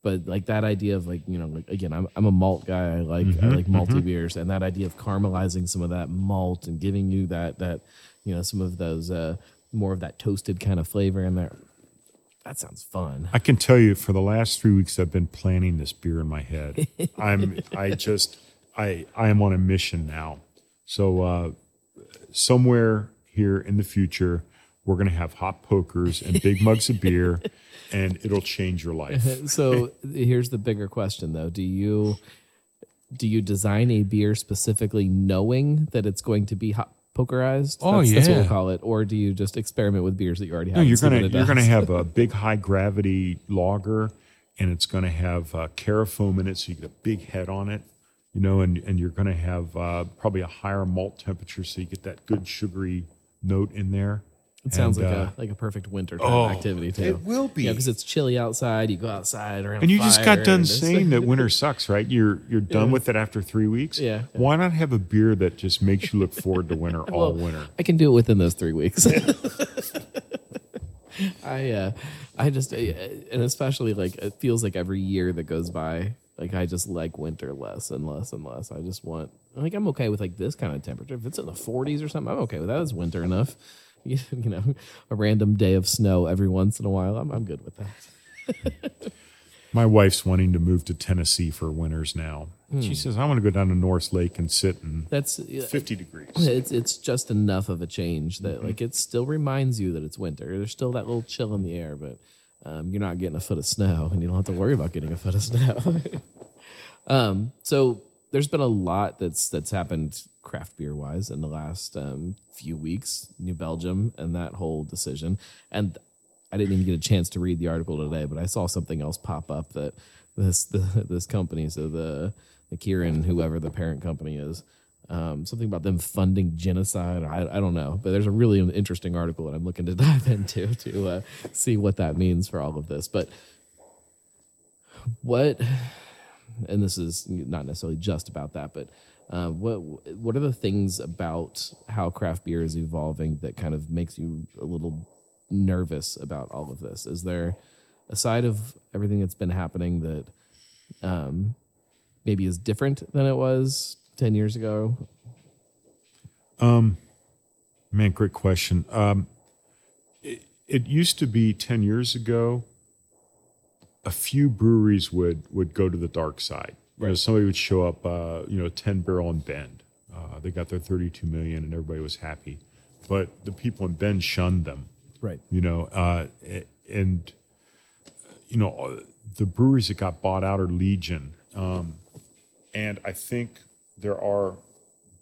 [SPEAKER 1] But like that idea of like you know like again I'm I'm a malt guy. I like I like malty beers. And that idea of caramelizing some of that malt and giving you that that you know some of those uh more of that toasted kind of flavor in there that sounds fun.
[SPEAKER 2] I can tell you for the last three weeks I've been planning this beer in my head. I'm I just I I am on a mission now. So uh, somewhere here in the future we're gonna have hot pokers and big mugs of beer, and it'll change your life.
[SPEAKER 1] so here's the bigger question though do you do you design a beer specifically knowing that it's going to be hot pokerized
[SPEAKER 2] Oh,
[SPEAKER 1] that's, that's what we'll call it or do you just experiment with beers that you already have
[SPEAKER 2] No, you're gonna you're gonna have a big high gravity lager, and it's gonna have uh, carafoam in it, so you get a big head on it. You know, and and you're gonna have uh, probably a higher malt temperature, so you get that good sugary note in there.
[SPEAKER 1] It sounds
[SPEAKER 2] And,
[SPEAKER 1] like
[SPEAKER 2] uh,
[SPEAKER 1] a like a perfect winter type
[SPEAKER 2] oh,
[SPEAKER 1] activity too.
[SPEAKER 2] it will be.
[SPEAKER 1] Yeah, because it's chilly outside. You go outside around.
[SPEAKER 2] And you just got done saying that winter sucks, right? You're you're done with it after three weeks.
[SPEAKER 1] Yeah.
[SPEAKER 2] Why not have a beer that just makes you look forward to winter all
[SPEAKER 1] Well,
[SPEAKER 2] winter?
[SPEAKER 1] I can do it within those three weeks. I uh, I just uh, and especially like it feels like every year that goes by, like I just like winter less and less and less. I just want like I'm okay with like this kind of temperature. If it's in the 40s or something, I'm okay with that. It's winter enough. You, you know, a random day of snow every once in a while. I'm I'm good with that.
[SPEAKER 2] My wife's wanting to move to Tennessee for winters now.
[SPEAKER 1] Hmm.
[SPEAKER 2] She says, I want to go down to North Lake and sit in
[SPEAKER 1] That's
[SPEAKER 2] 50 degrees.
[SPEAKER 1] it's it's just enough of a change
[SPEAKER 2] Mm-hmm.
[SPEAKER 1] that like it still reminds you that it's winter. There's still that little chill in the air, but um, you're not getting a foot of snow, and you don't have to worry about getting a foot of snow. um, so there's been a lot that's that's happened craft beer wise in the last um, few weeks. New Belgium and that whole decision, and I didn't even get a chance to read the article today, but I saw something else pop up that this the, this company, so the the Kirin, whoever the parent company is, um, something about them funding genocide. I, I don't know, but there's a really interesting article that I'm looking to dive into to uh, see what that means for all of this. But what, and this is not necessarily just about that, but uh, what what are the things about how craft beer is evolving that kind of makes you a little nervous about all of this? Is there a side of everything that's been happening that um, maybe is different than it was 10 years ago?
[SPEAKER 2] Um, Man, great question. Um, it, it used to be 10 years ago, a few breweries would, would go to the dark side. You know, somebody would show up, uh, you know, 10 barrel and Bend. Uh, they got their 32 million and everybody was happy. But the people in Bend shunned them.
[SPEAKER 1] Right.
[SPEAKER 2] you know, uh, and you know uh, the breweries that got bought out are Legion, um, and I think there are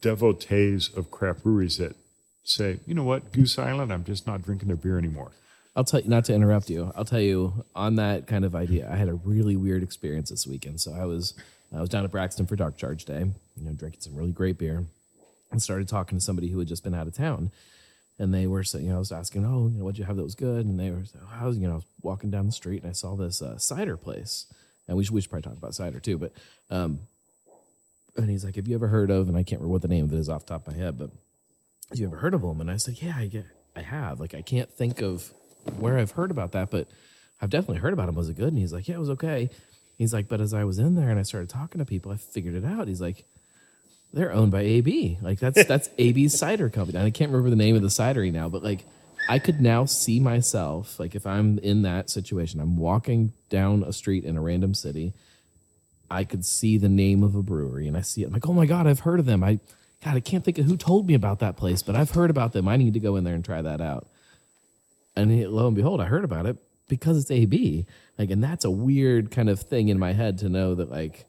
[SPEAKER 2] devotees of craft breweries that say, you know what, Goose Island, I'm just not drinking their beer anymore.
[SPEAKER 1] I'll tell you, not to interrupt you, I'll tell you on that kind of idea, I had a really weird experience this weekend. So I was, I was down at Braxton for Dark Charge Day, you know, drinking some really great beer and started talking to somebody who had just been out of town. And they were saying, you know, I was asking, oh, you know, what'd you have that was good? And they were, saying, oh, I was, you know, I was walking down the street and I saw this uh, cider place. And we should, we should probably talk about cider too. But, um, and he's like, have you ever heard of, and I can't remember what the name of it is off the top of my head, but have you ever heard of them? And I said, yeah, I, get, I have. Like, I can't think of where I've heard about that, but I've definitely heard about him. Was it good? And he's like, yeah, it was okay. He's like, but as I was in there and I started talking to people, I figured it out. He's like, they're owned by AB. Like that's that's AB's cider company. And I can't remember the name of the cidery now, but like I could now see myself like if I'm in that situation, I'm walking down a street in a random city, I could see the name of a brewery and I see it. I'm like, oh my god, I've heard of them. I God, I can't think of who told me about that place, but I've heard about them. I need to go in there and try that out. And he, lo and behold, I heard about it because it's AB. Like, and that's a weird kind of thing in my head to know that like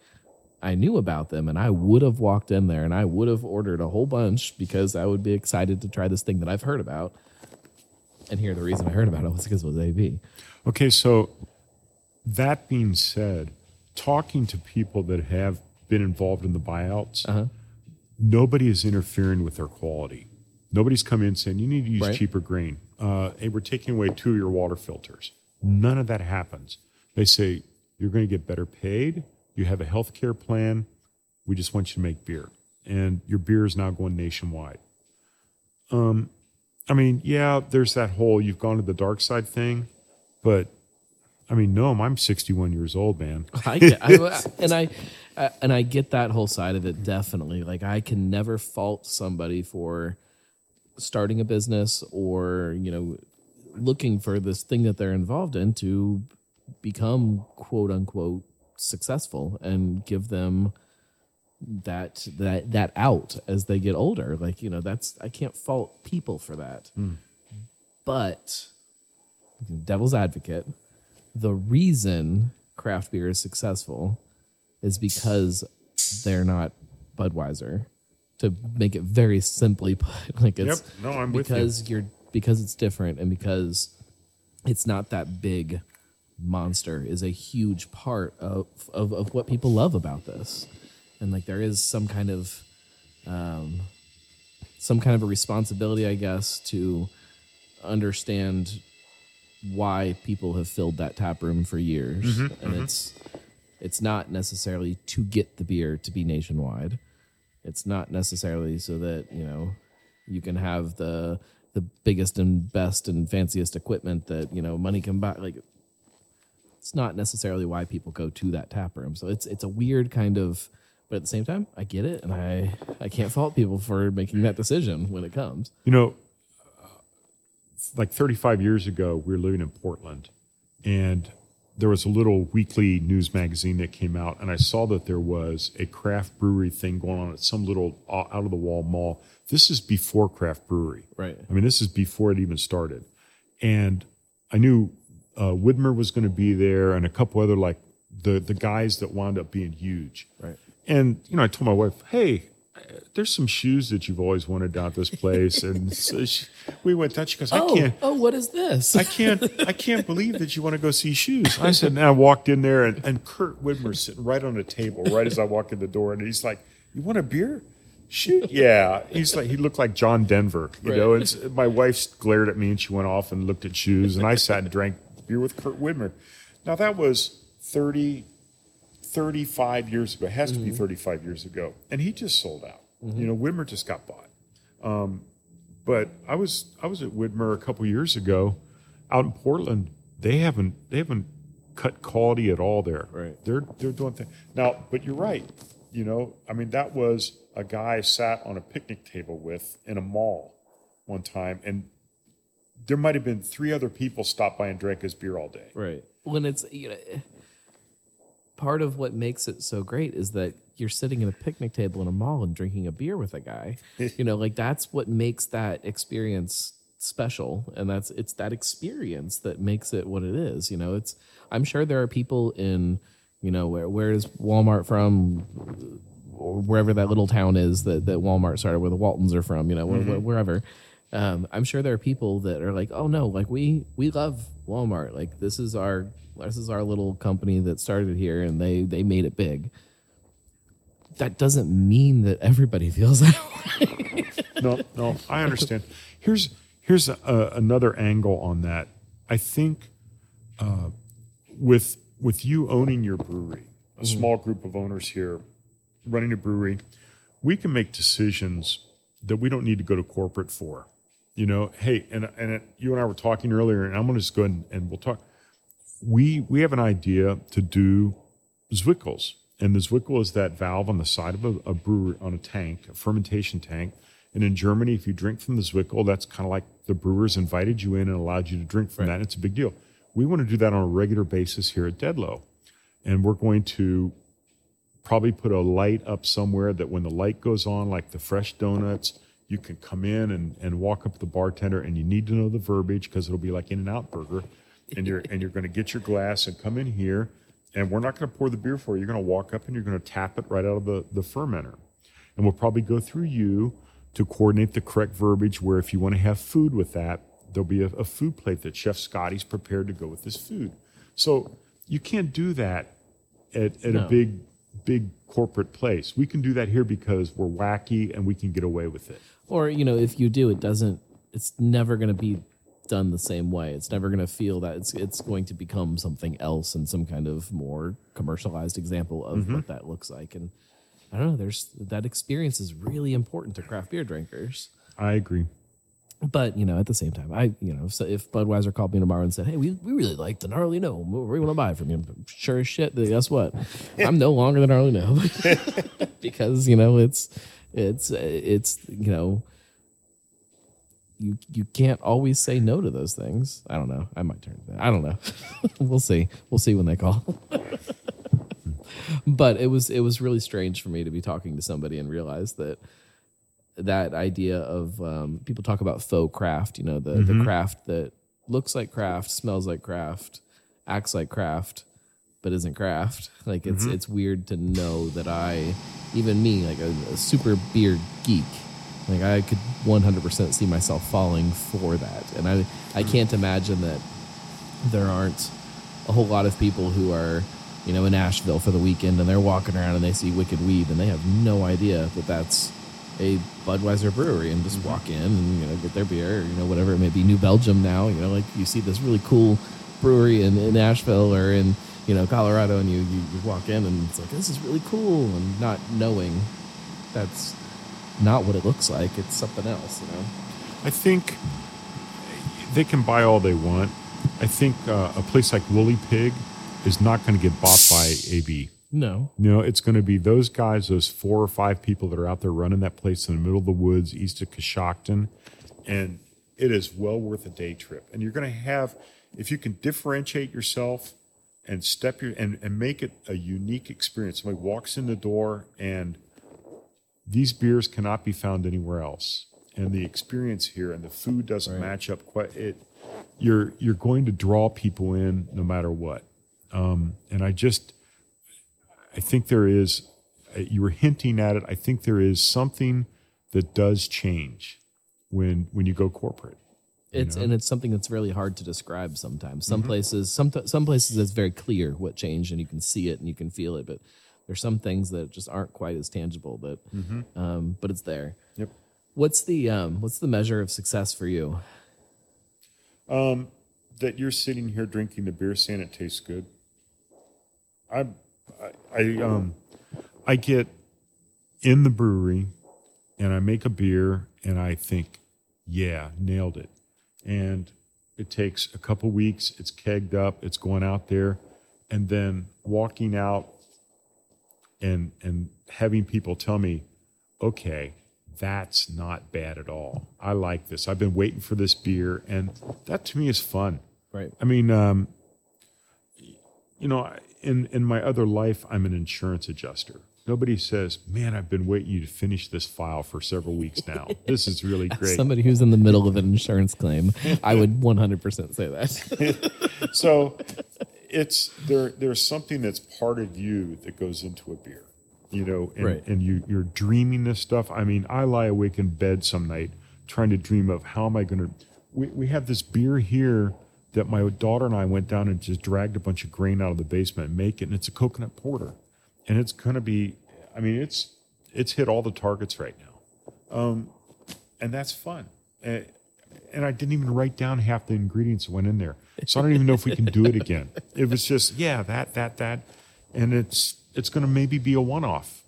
[SPEAKER 1] I knew about them and I would have walked in there and I would have ordered a whole bunch because I would be excited to try this thing that I've heard about. And here, the reason I heard about it was because it was AB.
[SPEAKER 2] Okay, so that being said, talking to people that have been involved in the buyouts,
[SPEAKER 1] Uh-huh.
[SPEAKER 2] nobody is interfering with their quality. Nobody's come in saying you need to use
[SPEAKER 1] Right.
[SPEAKER 2] cheaper grain. Uh, hey, we're taking away two of your water filters. None of that happens. They say you're going to get better paid. You have a health care plan. We just want you to make beer, and your beer is now going nationwide. Um, I mean, yeah, there's that whole you've gone to the dark side thing, but I mean, no, I'm 61 years old, man.
[SPEAKER 1] I get, I, and I uh, and I get that whole side of it definitely. Like I can never fault somebody for starting a business or you know looking for this thing that they're involved in to become quote unquote successful and give them that that that out as they get older. Like you know that's i can't fault people for that. Hmm. But devil's advocate the reason craft beer is successful is because they're not Budweiser. To make it very simply put, like it's
[SPEAKER 2] Yep. No, I'm with you.
[SPEAKER 1] because you're because it's different and because it's not that big monster is a huge part of, of of what people love about this. And like there is some kind of um some kind of a responsibility, I guess, to understand why people have filled that tap room for years and it's it's not necessarily to get the beer to be nationwide it's not necessarily so that you know you can have the the biggest and best and fanciest equipment that you know money can buy like it's not necessarily why people go to that tap room. So it's it's a weird kind of but at the same time i get it and i i can't fault people for making that decision when it comes.
[SPEAKER 2] You know, uh, like 35 years ago, we were living in Portland, and there was a little weekly news magazine that came out, and I saw that there was a craft brewery thing going on at some little out of the wall mall. This is before craft brewery.
[SPEAKER 1] Right.
[SPEAKER 2] I mean, this is before it even started. And I knew uh, Widmer was going to be there and a couple other, like the, the guys that wound up being huge.
[SPEAKER 1] Right.
[SPEAKER 2] And, you know, I told my wife, hey, uh, there's some shoes that you've always wanted down at this place. And so she, we went down. She goes, I
[SPEAKER 1] oh
[SPEAKER 2] can't.
[SPEAKER 1] oh what is this
[SPEAKER 2] I can't. I can't believe that you want to go see shoes. I said, and I walked in there, and, and Kurt Widmer's sitting right on the table, right as I walk in the door, and he's like, "You want a beer? Shoot, yeah." He's like, he looked like John Denver, you know. And my wife glared at me, and she went off and looked at shoes, and I sat and drank beer with Kurt Widmer. Now that was 30, 35 years ago. It has to be mm-hmm. 35 years ago, and he just sold out. You know, mm-hmm. Widmer just got bought. Um, but I was I was at Widmer a couple years ago, out in Portland. They haven't they haven't cut quality at all there.
[SPEAKER 1] Right.
[SPEAKER 2] They're they're doing things now. But you're right. You know, I mean, that was a guy I sat on a picnic table with in a mall one time, and there might have been three other people stopped by and drank his beer all day.
[SPEAKER 1] Right. When it's you know, part of what makes it so great is that you're sitting at a picnic table in a mall and drinking a beer with a guy. you know, like that's what makes that experience special and that's it's that experience that makes it what it is you know it's i'm sure there are people in you know where where is walmart from or wherever that little town is that, that Walmart started, where the Waltons are from, you know, where- where- wherever. Um, I'm sure there are people that are like, oh no, like we we love Walmart. Like this is our this is our little company that started here, and they they made it big. That doesn't mean that everybody feels that way.
[SPEAKER 2] no, no, I understand. Here's here's a, another angle on that. I think uh, with with you owning your brewery, a small group of owners here running a brewery, we can make decisions that we don't need to go to corporate for. You know, hey, and and it, you and I were talking earlier, and I'm going to just go ahead and, and we'll talk. We we have an idea to do Zwickels, and the Zwickel is that valve on the side of a, a brewery on a tank, a fermentation tank. And in Germany, if you drink from the Zwickel, that's kind of like the brewers invited you in and allowed you to drink from that. And it's a big deal. We want to do that on a regular basis here at Deadlow, and we're going to probably put a light up somewhere that when the light goes on, like the fresh donuts, You can come in and, and walk up to the bartender, and you need to know the verbiage because it'll be like In and Out Burger, and you're and you're going to get your glass and come in here, and we're not going to pour the beer for you. You're going to walk up and you're going to tap it right out of the the fermenter, and we'll probably go through you to coordinate the correct verbiage. Where if you want to have food with that, there'll be a, a food plate that Chef Scotty's prepared to go with this food. So you can't do that at, at
[SPEAKER 1] No.
[SPEAKER 2] a big big corporate place. We can do that here because we're wacky and we can get away with it.
[SPEAKER 1] or you know if you do it doesn't it's never going to be done the same way. It's never going to feel that it's it's going to become something else and some kind of more commercialized example of
[SPEAKER 2] Mm-hmm.
[SPEAKER 1] what that looks like. And i don't know there's that experience is really important to craft beer drinkers.
[SPEAKER 2] I agree.
[SPEAKER 1] but you know at the same time i you know so if budweiser called me tomorrow and said hey we, we really like the gnarly no we want to buy it from you? Sure as shit guess what? I'm no longer the gnarly no. Because you know it's it's it's you know you you can't always say no to those things. I don't know. I might turn i don't know. We'll see. We'll see when they call. But it was it was really strange for me to be talking to somebody and realize that that idea of um, people talk about faux craft, you know, the the craft that looks like craft, smells like craft, acts like craft, but isn't craft. Like it's it's weird to know that I, even me, like a, a super beer geek, like I could 100% see myself falling for that, and I I hmm. can't imagine that there aren't a whole lot of people who are you know in Asheville for the weekend and they're walking around and they see Wicked Weed and they have no idea that that's a Budweiser brewery and just mm-hmm. walk in and you know get their beer or, you know whatever it may be. New Belgium now you know like you see this really cool brewery in, in Asheville or in you know Colorado and you, you you walk in and it's like this is really cool and not knowing that's not what it looks like it's something else you know
[SPEAKER 2] I think they can buy all they want. I think uh, a place like Wooly Pig is not going to get bought by AB.
[SPEAKER 1] no
[SPEAKER 2] You know, it's going to be those guys, those four or five people that are out there running that place in the middle of the woods east of Coshocton. And it is well worth a day trip. And you're going to have, if you can differentiate yourself and step your, and, and make it a unique experience. Somebody walks in the door and these beers cannot be found anywhere else. And the experience here and the food doesn't match up quite it. You're you're going to draw people in no matter what. Um, and I just I think there is uh, you were hinting at it. I think there is something that does change when when you go corporate.
[SPEAKER 1] It's and it's something that's really hard to describe sometimes. Some places, some some places, it's very clear what changed, and you can see it and you can feel it. But there's some things that just aren't quite as tangible. But um, but it's there.
[SPEAKER 2] Yep.
[SPEAKER 1] What's the um, what's the measure of success for you?
[SPEAKER 2] That you're sitting here drinking the beer saying it tastes good. I I, I um I get in the brewery and I make a beer and I think, yeah, nailed it. And it takes a couple weeks, it's kegged up, it's going out there, and then walking out and and having people tell me, okay, that's not bad at all. I like this. I've been waiting for this beer, and that to me is fun.
[SPEAKER 1] Right.
[SPEAKER 2] I mean, um, you know, in in my other life, I'm an insurance adjuster. Nobody says, "Man, I've been waiting you to finish this file for several weeks now. This is really great."
[SPEAKER 1] Somebody who's in the middle of an insurance claim, I would 100% say that.
[SPEAKER 2] so it's there there's something that's part of you that goes into a beer you know and,
[SPEAKER 1] Right.
[SPEAKER 2] and you you're dreaming this stuff. I mean i lie awake in bed some night trying to dream of how am i going to we, we have this beer here that my daughter and i went down and just dragged a bunch of grain out of the basement and make it and it's a coconut porter. And it's going to be i mean it's it's hit all the targets right now. Um, and that's fun. And, and I didn't even write down half the ingredients that went in there. So I don't even know if we can do it again. It was just, yeah, that, that, that. And it's it's gonna maybe be a one off.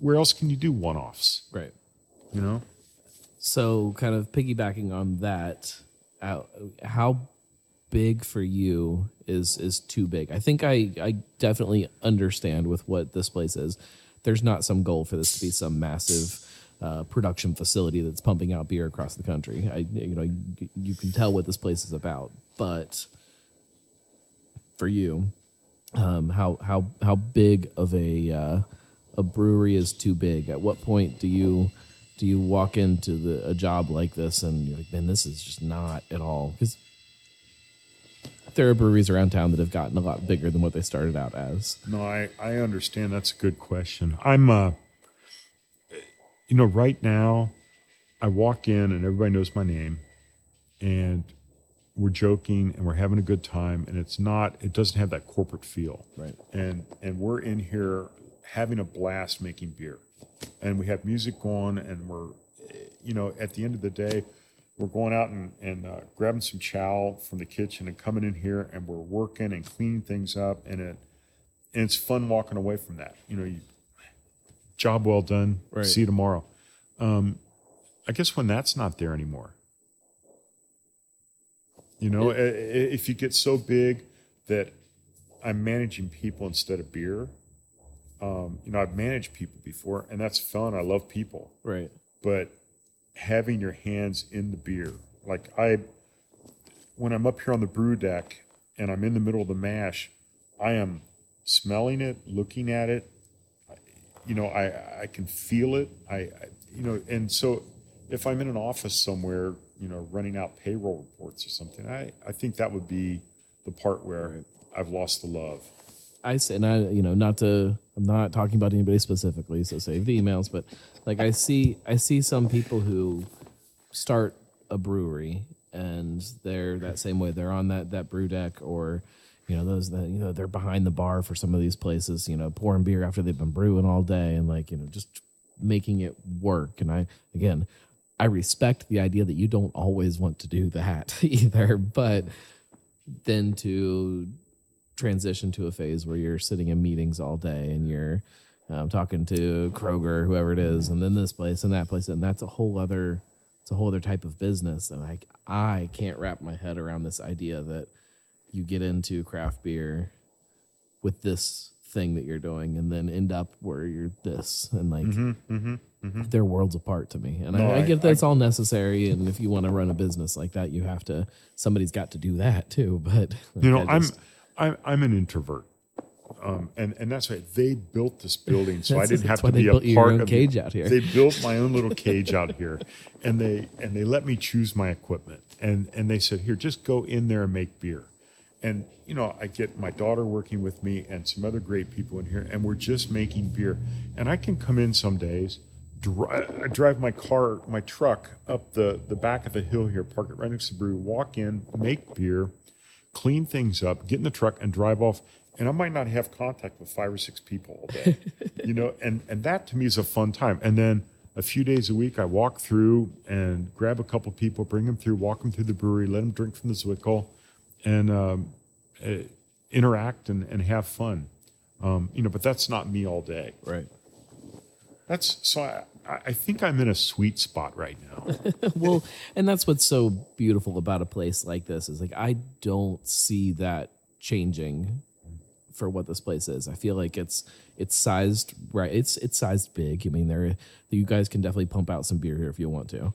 [SPEAKER 2] Where else can you do one offs?
[SPEAKER 1] right.
[SPEAKER 2] You know?
[SPEAKER 1] So, kind of piggybacking on that, how big for you is is too big? I think I I definitely understand with what this place is. There's not some goal for this to be some massive uh, production facility that's pumping out beer across the country. I you know you, you can tell what this place is about, but for you, um, how how how big of a uh, a brewery is too big? At what point do you do you walk into the, a job like this and you're like, man, this is just not at all? Because there are breweries around town that have gotten a lot bigger than what they started out as.
[SPEAKER 2] No, I, I understand. That's a good question. I'm, uh, you know, right now, I walk in and everybody knows my name, and we're joking and we're having a good time, and it's not, it doesn't have that corporate feel.
[SPEAKER 1] Right.
[SPEAKER 2] And and we're in here having a blast making beer, and we have music going, and we're, you know, at the end of the day, we're going out and, and uh, grabbing some chow from the kitchen and coming in here and we're working and cleaning things up and it and it's fun walking away from that. You know, you, job well done.
[SPEAKER 1] Right.
[SPEAKER 2] See you tomorrow. Um, I guess when that's not there anymore. You know, i- if you get so big that I'm managing people instead of beer. Um, you know, I've managed people before, and that's fun. I love people
[SPEAKER 1] Right.
[SPEAKER 2] but having your hands in the beer like i when i'm up here on the brew deck and i'm in the middle of the mash i am smelling it looking at it you know i i can feel it i, I you know and so if i'm in an office somewhere you know running out payroll reports or something i i think that would be the part where i've lost the love
[SPEAKER 1] I say, and I, you know, not to, I'm not talking about anybody specifically, so save the emails. But like, I see, I see some people who start a brewery and they're that same way. They're on that that brew deck, or you know, those that you know, they're behind the bar for some of these places. You know, pouring beer after they've been brewing all day, and like, you know, just making it work. And I, again, I respect the idea that you don't always want to do that either, but then to transition to a phase where you're sitting in meetings all day and you're um, talking to Kroger, whoever it is, and then this place and that place, and that's a whole other, it's a whole other type of business. And I, I can't wrap my head around this idea that you get into craft beer with this thing that you're doing, and then end up where you're this, and like mm-hmm, mm-hmm, mm-hmm. they're worlds apart to me. And
[SPEAKER 2] No,
[SPEAKER 1] I, I get that's all necessary, and if you want to run a business like that, you have to. Somebody's got to do that too. But
[SPEAKER 2] You know,
[SPEAKER 1] like, I
[SPEAKER 2] I'm I'm I'm an introvert, um, and and that's right. They built this building, so I didn't have to be a part of
[SPEAKER 1] cage out here.
[SPEAKER 2] They built my own little cage out here, and they and they let me choose my equipment, and and they said, here, just go in there and make beer, and you know, I get my daughter working with me and some other great people in here, and we're just making beer, and I can come in some days. dri- I drive my car, my truck up the, the back of the hill here, park it right next to the brew, walk in, make beer, clean things up, get in the truck and drive off. And I might not have contact with five or six people all day, you know, and, and that to me is a fun time. And then a few days a week, I walk through and grab a couple people, bring them through, walk them through the brewery, let them drink from the Zwickel and um, interact and, and have fun. Um, you know, but that's not me all day.
[SPEAKER 1] right.
[SPEAKER 2] That's so I, I I think I'm in a sweet spot right now.
[SPEAKER 1] well, and that's what's so beautiful about a place like this is like I don't see that changing for what this place is. I feel like it's it's sized right. It's it's sized big. I mean, there you guys can definitely pump out some beer here if you want to,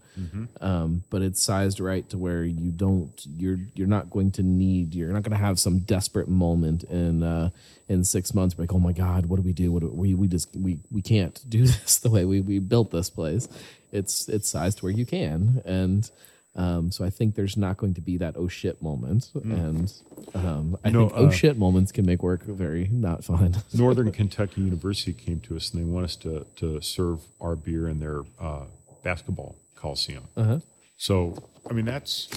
[SPEAKER 1] um, but it's sized right to where you don't you're you're not going to need you're not going to have some desperate moment in uh, in six months like oh my god what do we do what do we we just we we can't do this the way we we built this place. It's it's sized where you can and. Um, so I think there's not going to be that oh shit moment, and um, I
[SPEAKER 2] know,
[SPEAKER 1] think oh
[SPEAKER 2] uh,
[SPEAKER 1] shit moments can make work very not fun.
[SPEAKER 2] Northern Kentucky University came to us and they want us to to serve our beer in their uh, basketball coliseum. So I mean that's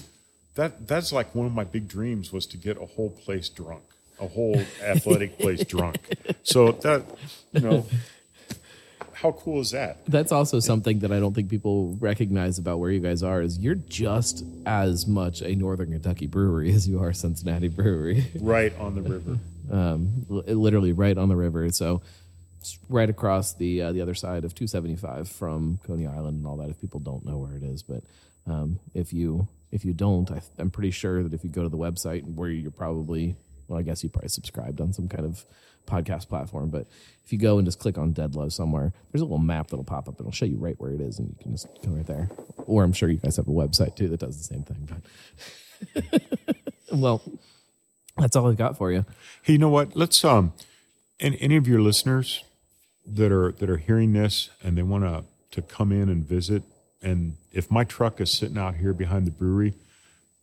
[SPEAKER 2] that that's like one of my big dreams was to get a whole place drunk, a whole athletic place drunk. So that you know, how cool is that?
[SPEAKER 1] That's also something that I don't think people recognize about where you guys are is you're just as much a Northern Kentucky brewery as you are Cincinnati brewery.
[SPEAKER 2] Right on the river.
[SPEAKER 1] um, literally right on the river. So right across the uh, the other side of 275 from Coney Island and all that. If people don't know where it is, but um, if you if you don't, I, I'm pretty sure that if you go to the website where you're probably well, I guess you probably subscribed on some kind of podcast platform. But if you go and just click on Deadlow somewhere, there's a little map that'll pop up. And it'll show you right where it is, and you can just go right there. Or I'm sure you guys have a website too that does the same thing. But well, that's all I've got for you.
[SPEAKER 2] Hey, you know what? Let's um, and any of your listeners that are that are hearing this and they want to to come in and visit. And if my truck is sitting out here behind the brewery,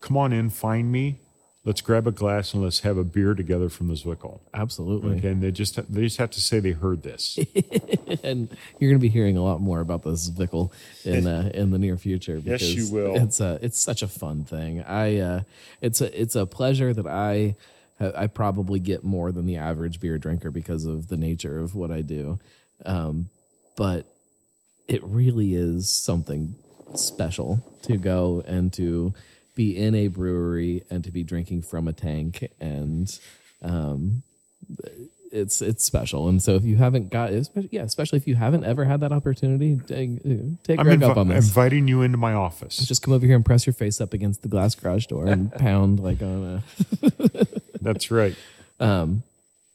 [SPEAKER 2] come on in, find me. Let's grab a glass and let's have a beer together from the Zwickel.
[SPEAKER 1] Absolutely.
[SPEAKER 2] Okay, and they just they just have to say they heard this.
[SPEAKER 1] and you're going to be hearing a lot more about the Zwickel in uh, in the near future.
[SPEAKER 2] Yes,
[SPEAKER 1] because
[SPEAKER 2] you will.
[SPEAKER 1] It's a it's such a fun thing. I uh, it's a it's a pleasure that I I probably get more than the average beer drinker because of the nature of what I do. Um, but it really is something special to go and to be in a brewery and to be drinking from a tank and um, it's it's special. And so if you haven't got, yeah, especially if you haven't ever had that opportunity, take, take
[SPEAKER 2] I'm
[SPEAKER 1] Greg
[SPEAKER 2] invi-
[SPEAKER 1] up on this.
[SPEAKER 2] inviting you into my office.
[SPEAKER 1] Just come over here and press your face up against the glass garage door and pound like on a.
[SPEAKER 2] That's right.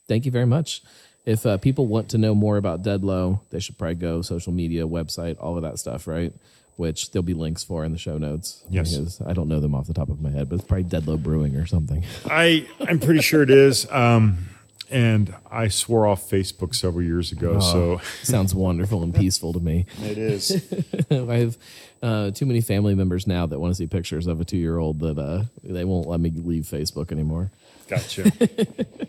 [SPEAKER 1] Thank you very much. If uh, people want to know more about Deadlow, they should probably go social media, website, all of that stuff, right? Which there'll be links for in the show notes.
[SPEAKER 2] Yes.
[SPEAKER 1] Because I don't know them off the top of my head, but it's probably Deadlow Brewing or something.
[SPEAKER 2] I I'm pretty sure it is. Um, and I swore off Facebook several years ago. So
[SPEAKER 1] Sounds wonderful and peaceful to me.
[SPEAKER 2] it is.
[SPEAKER 1] I have uh, too many family members now that want to see pictures of a two year old that uh, they won't let me leave Facebook anymore.
[SPEAKER 2] Gotcha.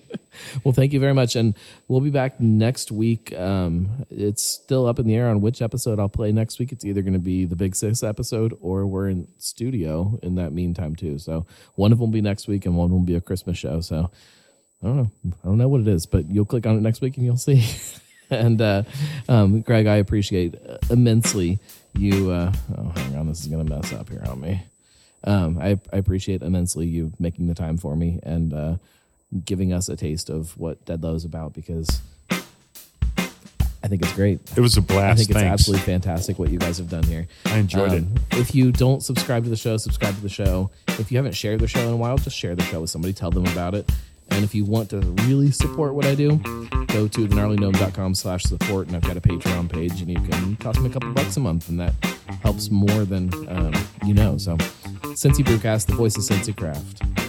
[SPEAKER 1] Well, thank you very much. And we'll be back next week. Um, it's still up in the air on which episode I'll play next week. It's either going to be the Big Six episode or we're in studio in that meantime, too. So one of them will be next week and one will be a Christmas show. So I don't know. I don't know what it is, but you'll click on it next week and you'll see. and uh, um, Greg, I appreciate immensely you. Uh, oh, hang on. This is going to mess up here on me. Um, I, I appreciate immensely you making the time for me and uh, giving us a taste of what Deadlow is about because I think it's great.
[SPEAKER 2] It was a blast.
[SPEAKER 1] I think it's absolutely fantastic what you guys have done here.
[SPEAKER 2] I enjoyed it.
[SPEAKER 1] If you don't subscribe to the show, subscribe to the show. If you haven't shared the show in a while, just share the show with somebody. Tell them about it. And if you want to really support what I do, go to thegnarlygnome.com slash support, and I've got a Patreon page, and you can toss me a couple bucks a month, and that helps more than um, you know. So, Cincy Brewcast, the voice of Cincy Craft.